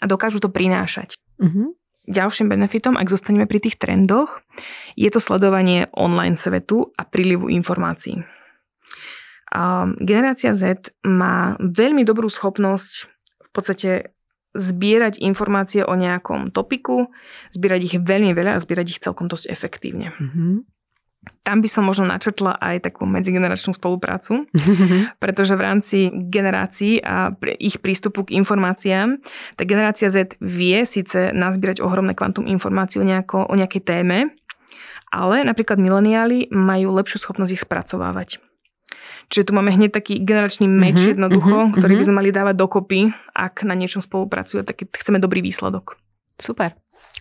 a dokážu to prinášať. Uh-huh. Ďalším benefitom, ak zostaneme pri tých trendoch, je to sledovanie online svetu a prílivu informácií. Generácia Z má veľmi dobrú schopnosť v podstate zbierať informácie o nejakom topiku, zbierať ich veľmi veľa a zbierať ich celkom dosť efektívne. Mm-hmm. Tam by som možno načrtla aj takú medzigeneračnú spoluprácu, pretože v rámci generácií a ich prístupu k informáciám, tá generácia Z vie síce nazbierať ohromné kvantum informácií o, nejako, o nejakej téme, ale napríklad mileniáli majú lepšiu schopnosť ich spracovávať. Čiže tu máme hneď taký generačný meč mm-hmm, jednoducho, mm-hmm, ktorý by sme mali dávať dokopy, ak na niečom spolupracujú, tak chceme dobrý výsledok. Super.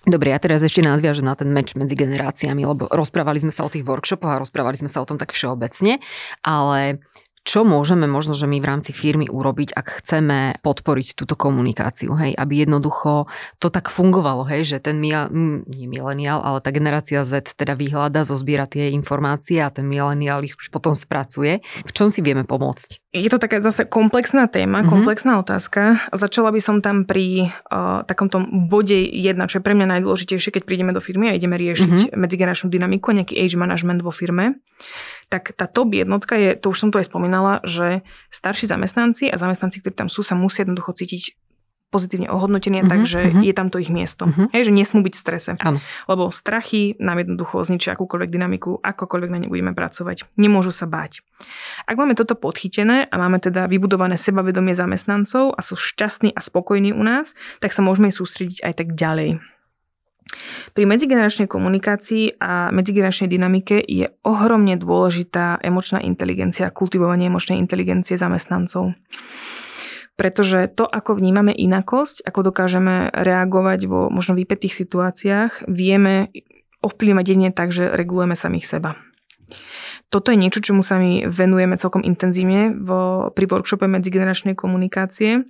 Dobre, ja teraz ešte nadviažem na ten meč medzi generáciami, lebo rozprávali sme sa o tých workshopoch a rozprávali sme sa o tom tak všeobecne, ale čo môžeme možno, že my v rámci firmy urobiť, ak chceme podporiť túto komunikáciu, hej, aby jednoducho to tak fungovalo, hej, že ten mia, nie mileniál, ale tá generácia Z teda vyhľada, zozbiera tie informácie a ten mileniál ich už potom spracuje. V čom si vieme pomôcť? Je to taká zase komplexná téma, mm-hmm. komplexná otázka. Začala by som tam pri uh, takom tom bode jedna, čo je pre mňa najdôležitejšie, keď prídeme do firmy a ideme riešiť mm-hmm. medzigeneračnú dynamiku, nejaký age management vo firme. Tak tá top jednotka je, to už som tu aj spomínala, že starší zamestnanci a zamestnanci, ktorí tam sú, sa musia jednoducho cítiť pozitívne ohodnotení, uh-huh, takže uh-huh. je tam to ich miesto. Uh-huh. Hej, že nesmú byť v strese. Áno. Lebo strachy nám jednoducho zničia akúkoľvek dynamiku, akokoľvek na ne budeme pracovať. Nemôžu sa báť. Ak máme toto podchytené a máme teda vybudované sebavedomie zamestnancov a sú šťastní a spokojní u nás, tak sa môžeme sústrediť aj tak ďalej. Pri medzigeneračnej komunikácii a medzigeneračnej dynamike je ohromne dôležitá emočná inteligencia, kultivovanie emočnej inteligencie zamestnancov. Pretože to, ako vnímame inakosť, ako dokážeme reagovať vo možno vypetých situáciách, vieme ovplyvňovať jedine tak, že regulujeme samých seba. Toto je niečo, čomu sa my venujeme celkom intenzívne vo, pri workshope medzigeneračnej komunikácie.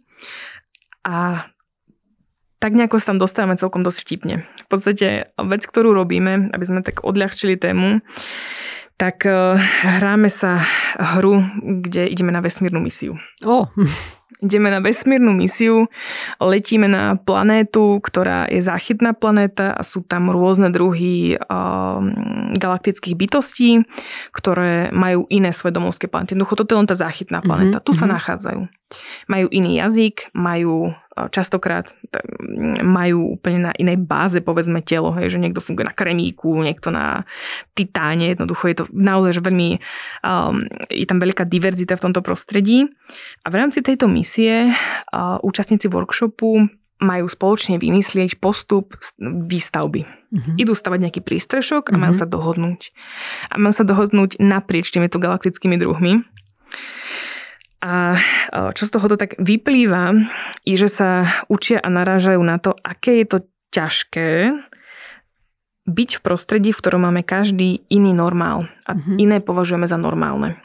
A tak nejako sa tam dostávame celkom dosť vtipne. V podstate vec, ktorú robíme, aby sme tak odľahčili tému, tak uh, hráme sa hru, kde ideme na vesmírnu misiu. Oh. Ideme na vesmírnu misiu, letíme na planétu, ktorá je záchytná planéta a sú tam rôzne druhy uh, galaktických bytostí, ktoré majú iné svoje domovské planéty. Jednoducho, toto je len tá záchytná planéta. Mm-hmm. Tu sa mm-hmm. nachádzajú. Majú iný jazyk, majú častokrát majú úplne na inej báze, povedzme, telo, hej, že niekto funguje na kremíku, niekto na titáne, jednoducho je to naozaj že veľmi, um, je tam veľká diverzita v tomto prostredí. A v rámci tejto misie uh, účastníci workshopu majú spoločne vymyslieť postup výstavby. Uh-huh. Idú stavať nejaký prístrešok a uh-huh. majú mhm. sa dohodnúť. A majú sa dohodnúť naprieč týmito galaktickými druhmi. A čo z toho to tak vyplýva, je, že sa učia a narážajú na to, aké je to ťažké byť v prostredí, v ktorom máme každý iný normál a mm-hmm. iné považujeme za normálne.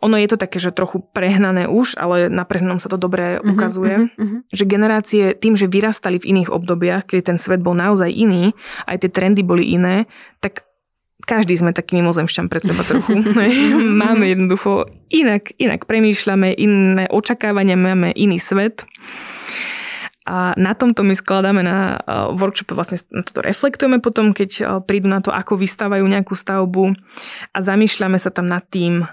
Ono je to také, že trochu prehnané už, ale na prehnanom sa to dobre mm-hmm, ukazuje, mm-hmm. že generácie tým, že vyrastali v iných obdobiach, keď ten svet bol naozaj iný, aj tie trendy boli iné, tak každý sme taký mimozemšťan pred seba trochu. máme jednoducho inak, inak premýšľame, iné očakávania, máme iný svet. A na tomto my skladáme na workshope, vlastne na toto reflektujeme potom, keď prídu na to, ako vystávajú nejakú stavbu a zamýšľame sa tam nad tým,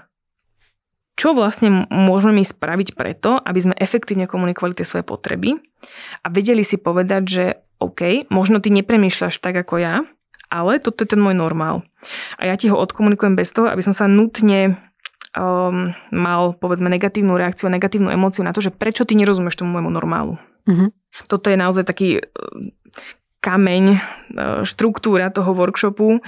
čo vlastne môžeme my spraviť preto, aby sme efektívne komunikovali tie svoje potreby a vedeli si povedať, že OK, možno ty nepremýšľaš tak ako ja, ale toto je ten môj normál. A ja ti ho odkomunikujem bez toho, aby som sa nutne um, mal, povedzme, negatívnu reakciu a negatívnu emóciu na to, že prečo ty nerozumieš tomu môjmu normálu. Mm-hmm. Toto je naozaj taký uh, kameň, uh, štruktúra toho workshopu,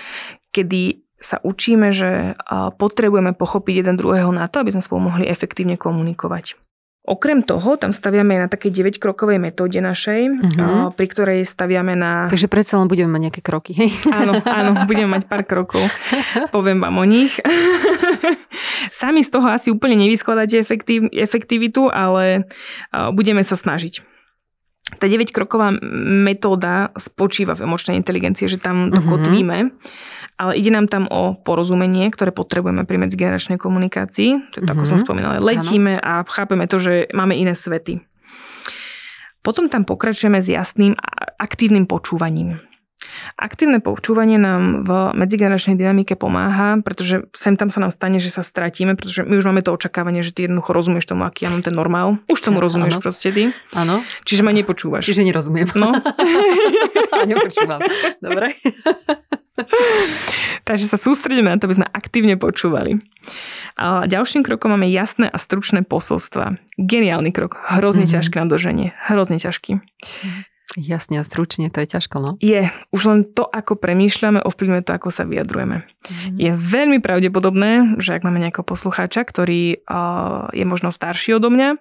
kedy sa učíme, že uh, potrebujeme pochopiť jeden druhého na to, aby sme spolu mohli efektívne komunikovať. Okrem toho, tam staviame na takej 9-krokovej metóde našej, uh-huh. pri ktorej staviame na... Takže predsa len budeme mať nejaké kroky, hej? Áno, áno, budeme mať pár krokov. Poviem vám o nich. Sami z toho asi úplne nevyskladáte efektiv, efektivitu, ale budeme sa snažiť tá 9-kroková metóda spočíva v emočnej inteligencii, že tam to uh-huh. kotvíme, ale ide nám tam o porozumenie, ktoré potrebujeme pri medzigeneračnej komunikácii. To je to, uh-huh. ako som mhm. spomínala. Letíme ano. a chápeme to, že máme iné svety. Potom tam pokračujeme s jasným a aktívnym počúvaním. Aktívne počúvanie nám v medzigeneračnej dynamike pomáha, pretože sem tam sa nám stane, že sa stratíme, pretože my už máme to očakávanie, že ty jednoducho rozumieš tomu, aký ja mám ten normál. Už tomu rozumieš ano. proste ty. Áno. Čiže ma nepočúvaš. Čiže nerozumiem. No. Nepočúvam. Dobre. Takže sa sústredíme na to, aby sme aktívne počúvali. A ďalším krokom máme jasné a stručné posolstva. Geniálny krok. Hrozne mm-hmm. ťažký na doženie. Hrozne ťažký. Jasne a stručne, to je ťažko, no? Je. Už len to, ako premýšľame, ovplyvňuje to, ako sa vyjadrujeme. Mm. Je veľmi pravdepodobné, že ak máme nejakého poslucháča, ktorý uh, je možno starší odo mňa,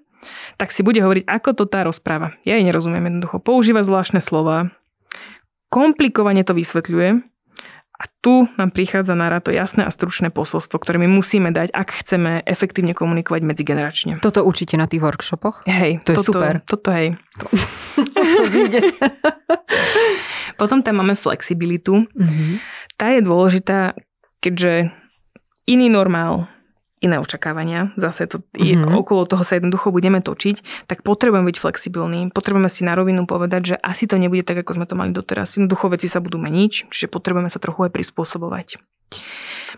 tak si bude hovoriť, ako to tá rozpráva. Ja jej nerozumiem jednoducho. Používa zvláštne slova, komplikovane to vysvetľuje a tu nám prichádza na to jasné a stručné posolstvo, ktoré my musíme dať, ak chceme efektívne komunikovať medzigeneračne. Toto učíte na tých workshopoch? Hej, to je toto, super. Toto hej. To. Potom tam máme flexibilitu. Mm-hmm. Tá je dôležitá, keďže iný normál iné očakávania, zase to mm-hmm. okolo toho sa jednoducho budeme točiť, tak potrebujeme byť flexibilní, potrebujeme si na rovinu povedať, že asi to nebude tak, ako sme to mali doteraz. Jednoducho veci sa budú meniť, čiže potrebujeme sa trochu aj prispôsobovať.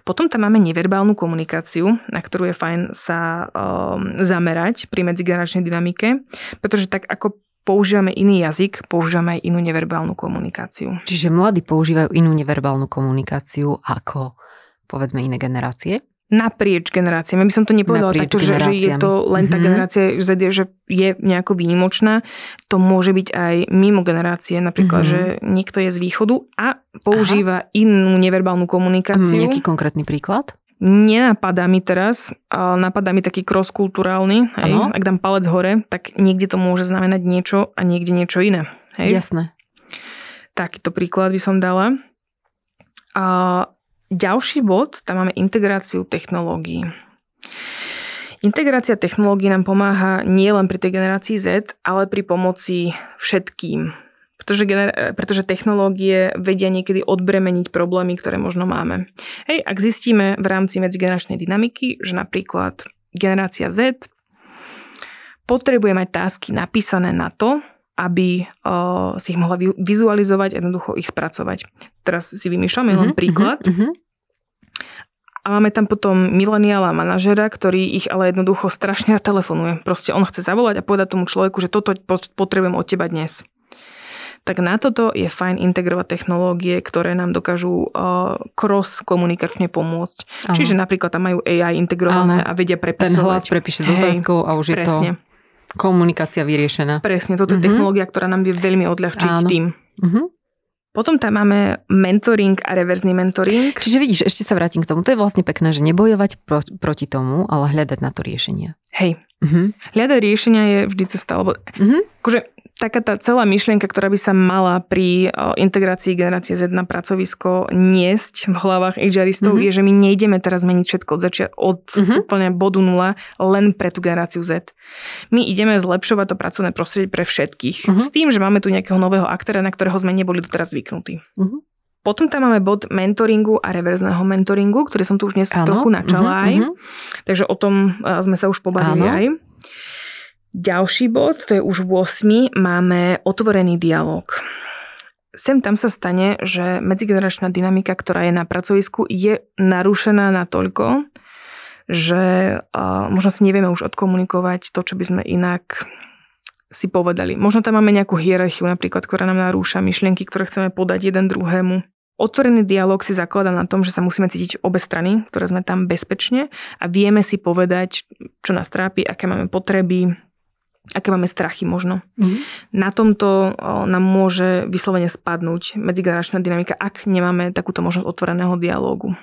Potom tam máme neverbálnu komunikáciu, na ktorú je fajn sa um, zamerať pri medzigeneračnej dynamike, pretože tak ako používame iný jazyk, používame aj inú neverbálnu komunikáciu. Čiže mladí používajú inú neverbálnu komunikáciu ako povedzme iné generácie? Naprieč generáciami. My som to nepovedala takto, že, že je to len tá mm-hmm. generácia Z, že je nejako výnimočná. To môže byť aj mimo generácie, napríklad, mm-hmm. že niekto je z východu a používa Aha. inú neverbálnu komunikáciu. Mm, nejaký konkrétny príklad? Nenapadá mi teraz, napadá mi taký cross-kulturálny. Hej? Ak dám palec hore, tak niekde to môže znamenať niečo a niekde niečo iné. Hej? Jasné. Takýto príklad by som dala. A ďalší bod, tam máme integráciu technológií. Integrácia technológií nám pomáha nielen pri tej generácii Z, ale pri pomoci všetkým. Pretože, gener- pretože technológie vedia niekedy odbremeniť problémy, ktoré možno máme. Hej, ak zistíme v rámci medzigeneračnej dynamiky, že napríklad generácia Z potrebuje mať tásky napísané na to, aby uh, si ich mohla vizualizovať, jednoducho ich spracovať. Teraz si vymýšľam len mm-hmm, príklad. Mm-hmm. A máme tam potom mileniála manažera, ktorý ich ale jednoducho strašne telefonuje. Proste on chce zavolať a povedať tomu človeku, že toto potrebujem od teba dnes. Tak na toto je fajn integrovať technológie, ktoré nám dokážu uh, cross komunikačne pomôcť. Aha. Čiže napríklad tam majú AI integrované Aha. a vedia prepisovať. Ten hlas prepíše do a už presne. je to Komunikácia vyriešená. Presne, toto je uh-huh. technológia, ktorá nám vie veľmi odľahčiť Áno. tým. Uh-huh. Potom tam máme mentoring a reverzný mentoring. Čiže vidíš, ešte sa vrátim k tomu. To je vlastne pekné, že nebojovať pro, proti tomu, ale hľadať na to riešenie. Hej. Uh-huh. Hľadať riešenia je vždy cesta, lebo uh-huh. akože taká tá celá myšlienka, ktorá by sa mala pri integrácii generácie Z na pracovisko niesť v hlavách HRistov, mm-hmm. je, že my nejdeme teraz meniť všetko od začiatku, od mm-hmm. úplne bodu nula, len pre tú generáciu Z. My ideme zlepšovať to pracovné prostredie pre všetkých. Mm-hmm. S tým, že máme tu nejakého nového aktéra, na ktorého sme neboli doteraz zvyknutí. Mm-hmm. Potom tam máme bod mentoringu a reverzného mentoringu, ktorý som tu už dnes Áno. trochu načala mm-hmm. aj. Mhm. Takže o tom sme sa už pobavili Áno. aj. Ďalší bod, to je už 8, máme otvorený dialog. Sem tam sa stane, že medzigeneračná dynamika, ktorá je na pracovisku, je narušená natoľko, že uh, možno si nevieme už odkomunikovať to, čo by sme inak si povedali. Možno tam máme nejakú hierarchiu napríklad, ktorá nám narúša myšlienky, ktoré chceme podať jeden druhému. Otvorený dialog si zakladá na tom, že sa musíme cítiť obe strany, ktoré sme tam bezpečne a vieme si povedať, čo nás trápi, aké máme potreby, aké máme strachy možno. Mm. Na tomto nám môže vyslovene spadnúť medzigeneračná dynamika, ak nemáme takúto možnosť otvoreného dialógu.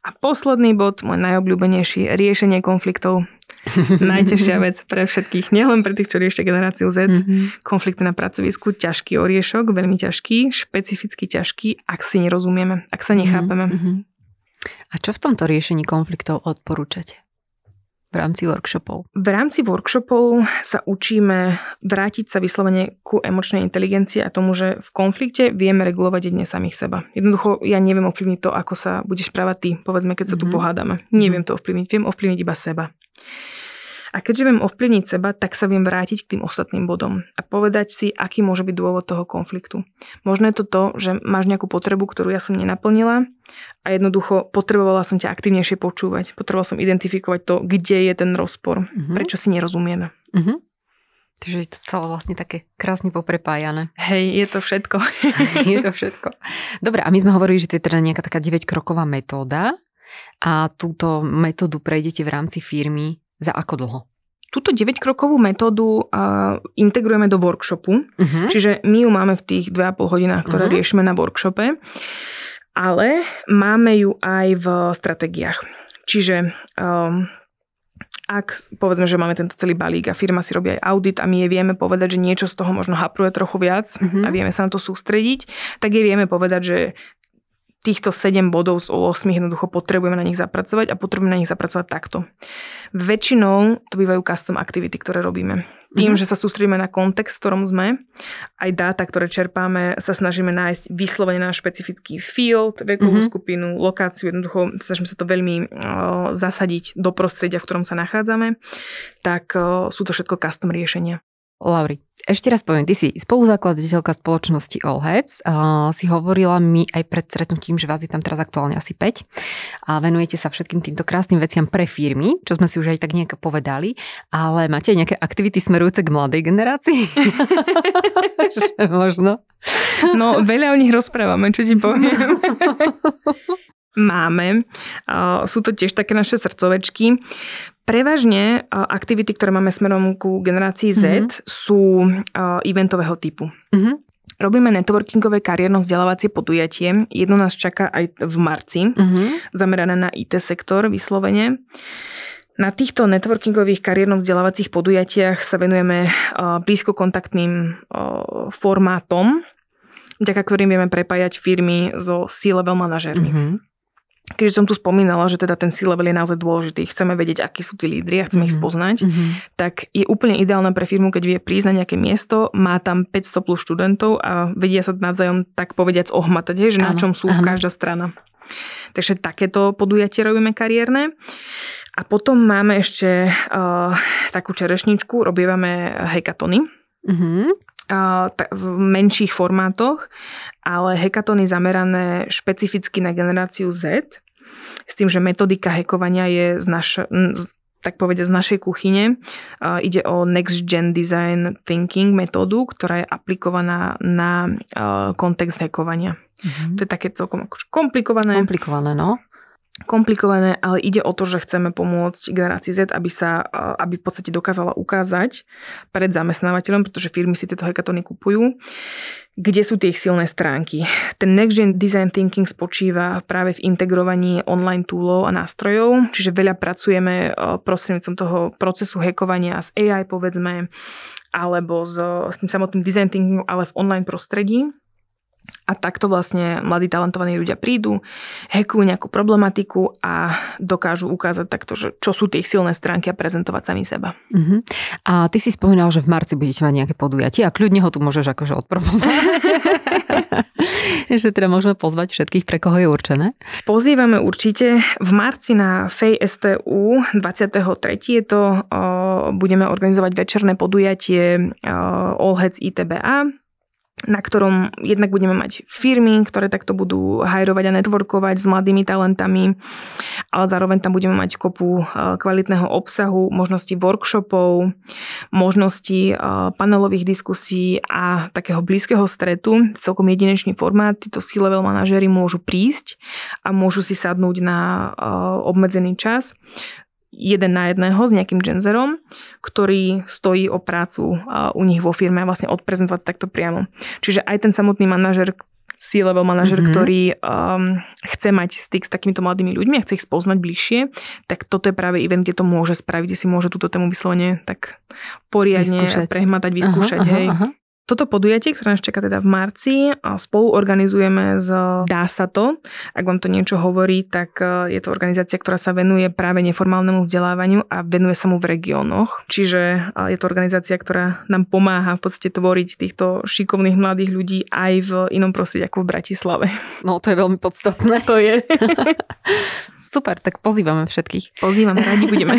A posledný bod, môj najobľúbenejší, riešenie konfliktov. Najtežšia vec pre všetkých, nielen pre tých, čo riešia generáciu Z. Mm-hmm. Konflikty na pracovisku, ťažký oriešok, veľmi ťažký, špecificky ťažký, ak si nerozumieme, ak sa nechápeme. Mm-hmm. A čo v tomto riešení konfliktov odporúčate? V rámci workshopov? V rámci workshopov sa učíme vrátiť sa vyslovene ku emočnej inteligencii a tomu, že v konflikte vieme regulovať jedne samých seba. Jednoducho ja neviem ovplyvniť to, ako sa budeš správať ty, povedzme, keď sa tu mm-hmm. pohádame. Neviem to ovplyvniť, viem ovplyvniť iba seba. A keďže viem ovplyvniť seba, tak sa viem vrátiť k tým ostatným bodom a povedať si, aký môže byť dôvod toho konfliktu. Možno je to to, že máš nejakú potrebu, ktorú ja som nenaplnila a jednoducho potrebovala som ťa aktívnejšie počúvať. Potrebovala som identifikovať to, kde je ten rozpor, uh-huh. prečo si nerozumieme. Uh-huh. Takže je to celé vlastne také krásne poprepájané. Hej, je to všetko. je to všetko. Dobre, a my sme hovorili, že to je teda nejaká taká 9-kroková metóda a túto metódu prejdete v rámci firmy za ako dlho? Túto 9-krokovú metódu uh, integrujeme do workshopu, uh-huh. čiže my ju máme v tých 2,5 hodinách, ktoré uh-huh. riešime na workshope, ale máme ju aj v stratégiách. Čiže um, ak povedzme, že máme tento celý balík a firma si robí aj audit a my jej vieme povedať, že niečo z toho možno hapruje trochu viac uh-huh. a vieme sa na to sústrediť, tak jej vieme povedať, že týchto 7 bodov z 8 jednoducho potrebujeme na nich zapracovať a potrebujeme na nich zapracovať takto. Väčšinou to bývajú custom aktivity, ktoré robíme. Tým, mm-hmm. že sa sústredíme na kontext, v ktorom sme, aj dáta, ktoré čerpáme, sa snažíme nájsť vyslovene na špecifický field, vekovú mm-hmm. skupinu, lokáciu, jednoducho snažíme sa to veľmi uh, zasadiť do prostredia, v ktorom sa nachádzame, tak uh, sú to všetko custom riešenia. Lauri, Ešte raz poviem, ty si spoluzakladateľka spoločnosti Allheads. Uh, si hovorila mi aj pred stretnutím, že vás je tam teraz aktuálne asi 5 a venujete sa všetkým týmto krásnym veciam pre firmy, čo sme si už aj tak nejako povedali, ale máte aj nejaké aktivity smerujúce k mladej generácii? Možno. No, veľa o nich rozprávame, čo ti poviem. Máme. Sú to tiež také naše srdcovečky. Prevažne aktivity, ktoré máme smerom ku generácii Z, mm-hmm. sú eventového typu. Mm-hmm. Robíme networkingové kariérno-vzdelávacie podujatie. Jedno nás čaká aj v marci, mm-hmm. zamerané na IT sektor vyslovene. Na týchto networkingových kariérno-vzdelávacích podujatiach sa venujeme blízko kontaktným formátom, vďaka ktorým vieme prepájať firmy so C-level manažermi. Mm-hmm keďže som tu spomínala, že teda ten C-level je naozaj dôležitý, chceme vedieť, akí sú tí lídry a chceme mm-hmm. ich mhm. spoznať, mm-hmm. tak je úplne ideálne pre firmu, keď vie prísť na nejaké miesto, má tam 500 plus študentov a vedia sa navzájom tak povediac ohmatať, že áno, na čom sú áno. každá strana. Takže takéto podujatie robíme kariérne. A potom máme ešte uh, takú čerešničku, robívame hekatony. Mm-hmm v menších formátoch, ale hekatóny zamerané špecificky na generáciu Z, s tým, že metodika hekovania je z naš, tak povedať, z našej kuchyne. Ide o Next Gen Design Thinking metódu, ktorá je aplikovaná na kontext hekovania. Mm-hmm. To je také celkom akože komplikované. Komplikované, no komplikované, ale ide o to, že chceme pomôcť generácii Z, aby sa aby v podstate dokázala ukázať pred zamestnávateľom, pretože firmy si tieto hekatóny kupujú, kde sú tie ich silné stránky. Ten Next Gen Design Thinking spočíva práve v integrovaní online toolov a nástrojov, čiže veľa pracujeme prostredníctvom toho procesu hekovania s AI povedzme, alebo s, s tým samotným design thinkingom, ale v online prostredí a takto vlastne mladí talentovaní ľudia prídu, hekujú nejakú problematiku a dokážu ukázať takto, že čo sú tie silné stránky a prezentovať sami seba. Uh-huh. A ty si spomínal, že v marci budete mať nejaké podujatie a kľudne ho tu môžeš akože odpromovať. že teda môžeme pozvať všetkých, pre koho je určené? Pozývame určite v marci na FEJ STU 23. Je to, o, budeme organizovať večerné podujatie o, All Heads ITBA na ktorom jednak budeme mať firmy, ktoré takto budú hajrovať a networkovať s mladými talentami, ale zároveň tam budeme mať kopu eh, kvalitného obsahu, možnosti workshopov, možnosti eh, panelových diskusí a takého blízkeho stretu. Celkom jedinečný formát. Títo C-level manažery môžu prísť a môžu si sadnúť na eh, obmedzený čas jeden na jedného s nejakým genzerom, ktorý stojí o prácu u nich vo firme a vlastne odprezentovať takto priamo. Čiže aj ten samotný manažer, C-level manažer, mm-hmm. ktorý um, chce mať styk s takýmito mladými ľuďmi a chce ich spoznať bližšie, tak toto je práve event, kde to môže spraviť, kde si môže túto tému vyslovene tak poriadne vyskúšať. prehmatať, vyskúšať. Aha, hej. Aha, aha. Toto podujatie, ktoré nás čaká teda v marci, spolu organizujeme z Dá sa to. Ak vám to niečo hovorí, tak e, je to organizácia, ktorá sa venuje práve neformálnemu vzdelávaniu a venuje sa mu v regiónoch. Čiže e, je to organizácia, ktorá nám pomáha v podstate tvoriť týchto šikovných mladých ľudí aj v inom prostredí ako v Bratislave. No to je veľmi podstatné. To je. Super, tak pozývame všetkých. Pozývame, radi budeme.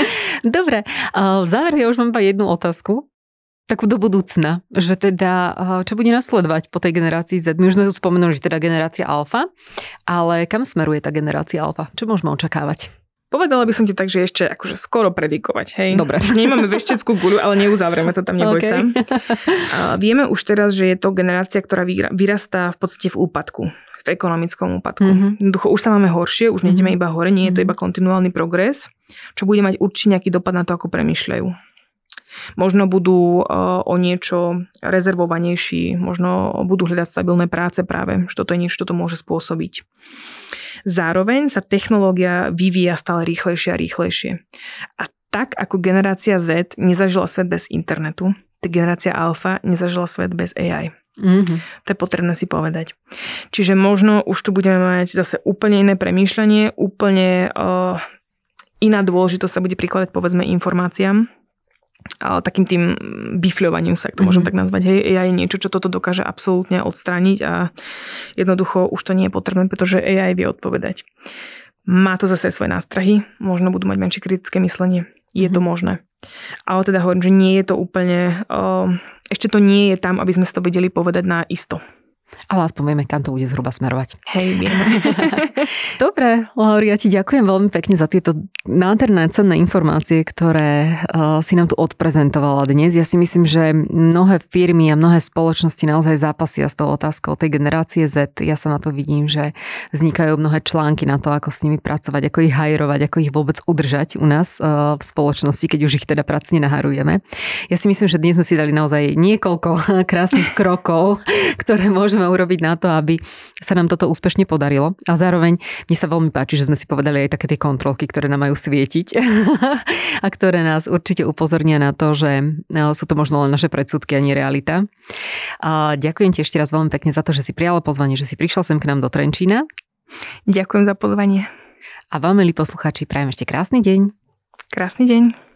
Dobre, v závere ja už mám iba jednu otázku takú do budúcna, že teda, eh, čo bude nasledovať po tej generácii Z? My už sme tu spomenuli, že teda generácia alfa, ale kam smeruje tá generácia alfa? Čo môžeme očakávať? Povedala by som ti tak, že ešte akože skoro predikovať, hej. Dobre. Nemáme vešteckú guľu, ale neuzavrieme to tam, neboj okay. sa. A vieme už teraz, že je to generácia, ktorá vyrastá v podstate v úpadku v ekonomickom úpadku. Mm-hmm. Jednoducho už sa máme horšie, už nejdeme mm-hmm. iba hore, nie je to mhm. iba kontinuálny progres, čo bude mať určite nejaký dopad na to, ako premyšľajú. Možno budú eh, o niečo rezervovanejší, možno budú hľadať stabilné práce práve, že toto je niečo, čo to môže spôsobiť. Zároveň sa technológia vyvíja stále rýchlejšie a rýchlejšie. A tak ako generácia Z nezažila svet bez internetu, tak generácia Alfa nezažila svet bez AI. Mm-hmm. To je potrebné si povedať. Čiže možno už tu budeme mať zase úplne iné premýšľanie, úplne uh, iná dôležitosť sa bude prikladať povedzme informáciám, takým tým bifľovaním sa, ak to môžem mm-hmm. tak nazvať. Hej, AI je niečo, čo toto dokáže absolútne odstrániť a jednoducho už to nie je potrebné, pretože AI vie odpovedať. Má to zase svoje nástrahy, možno budú mať menšie kritické myslenie. je to mhm. možné. Ale teda hovorím, že nie je to úplne, uh, ešte to nie je tam, aby sme si to vedeli povedať na isto. Ale aspoň vieme, kam to bude zhruba smerovať. Hej, vieme. Dobre, Lauri, ja ti ďakujem veľmi pekne za tieto nádherné cenné informácie, ktoré uh, si nám tu odprezentovala dnes. Ja si myslím, že mnohé firmy a mnohé spoločnosti naozaj zápasia s tou otázkou tej generácie Z. Ja sa na to vidím, že vznikajú mnohé články na to, ako s nimi pracovať, ako ich hajrovať, ako ich vôbec udržať u nás uh, v spoločnosti, keď už ich teda pracne naharujeme. Ja si myslím, že dnes sme si dali naozaj niekoľko krásnych krokov, ktoré môžeme môžeme urobiť na to, aby sa nám toto úspešne podarilo. A zároveň mne sa veľmi páči, že sme si povedali aj také tie kontrolky, ktoré nám majú svietiť a ktoré nás určite upozornia na to, že e, sú to možno len naše predsudky a nie realita. A ďakujem ti ešte raz veľmi pekne za to, že si prijala pozvanie, že si prišla sem k nám do Trenčína. Ďakujem za pozvanie. A vám, milí posluchači, prajem ešte krásny deň. Krásny deň.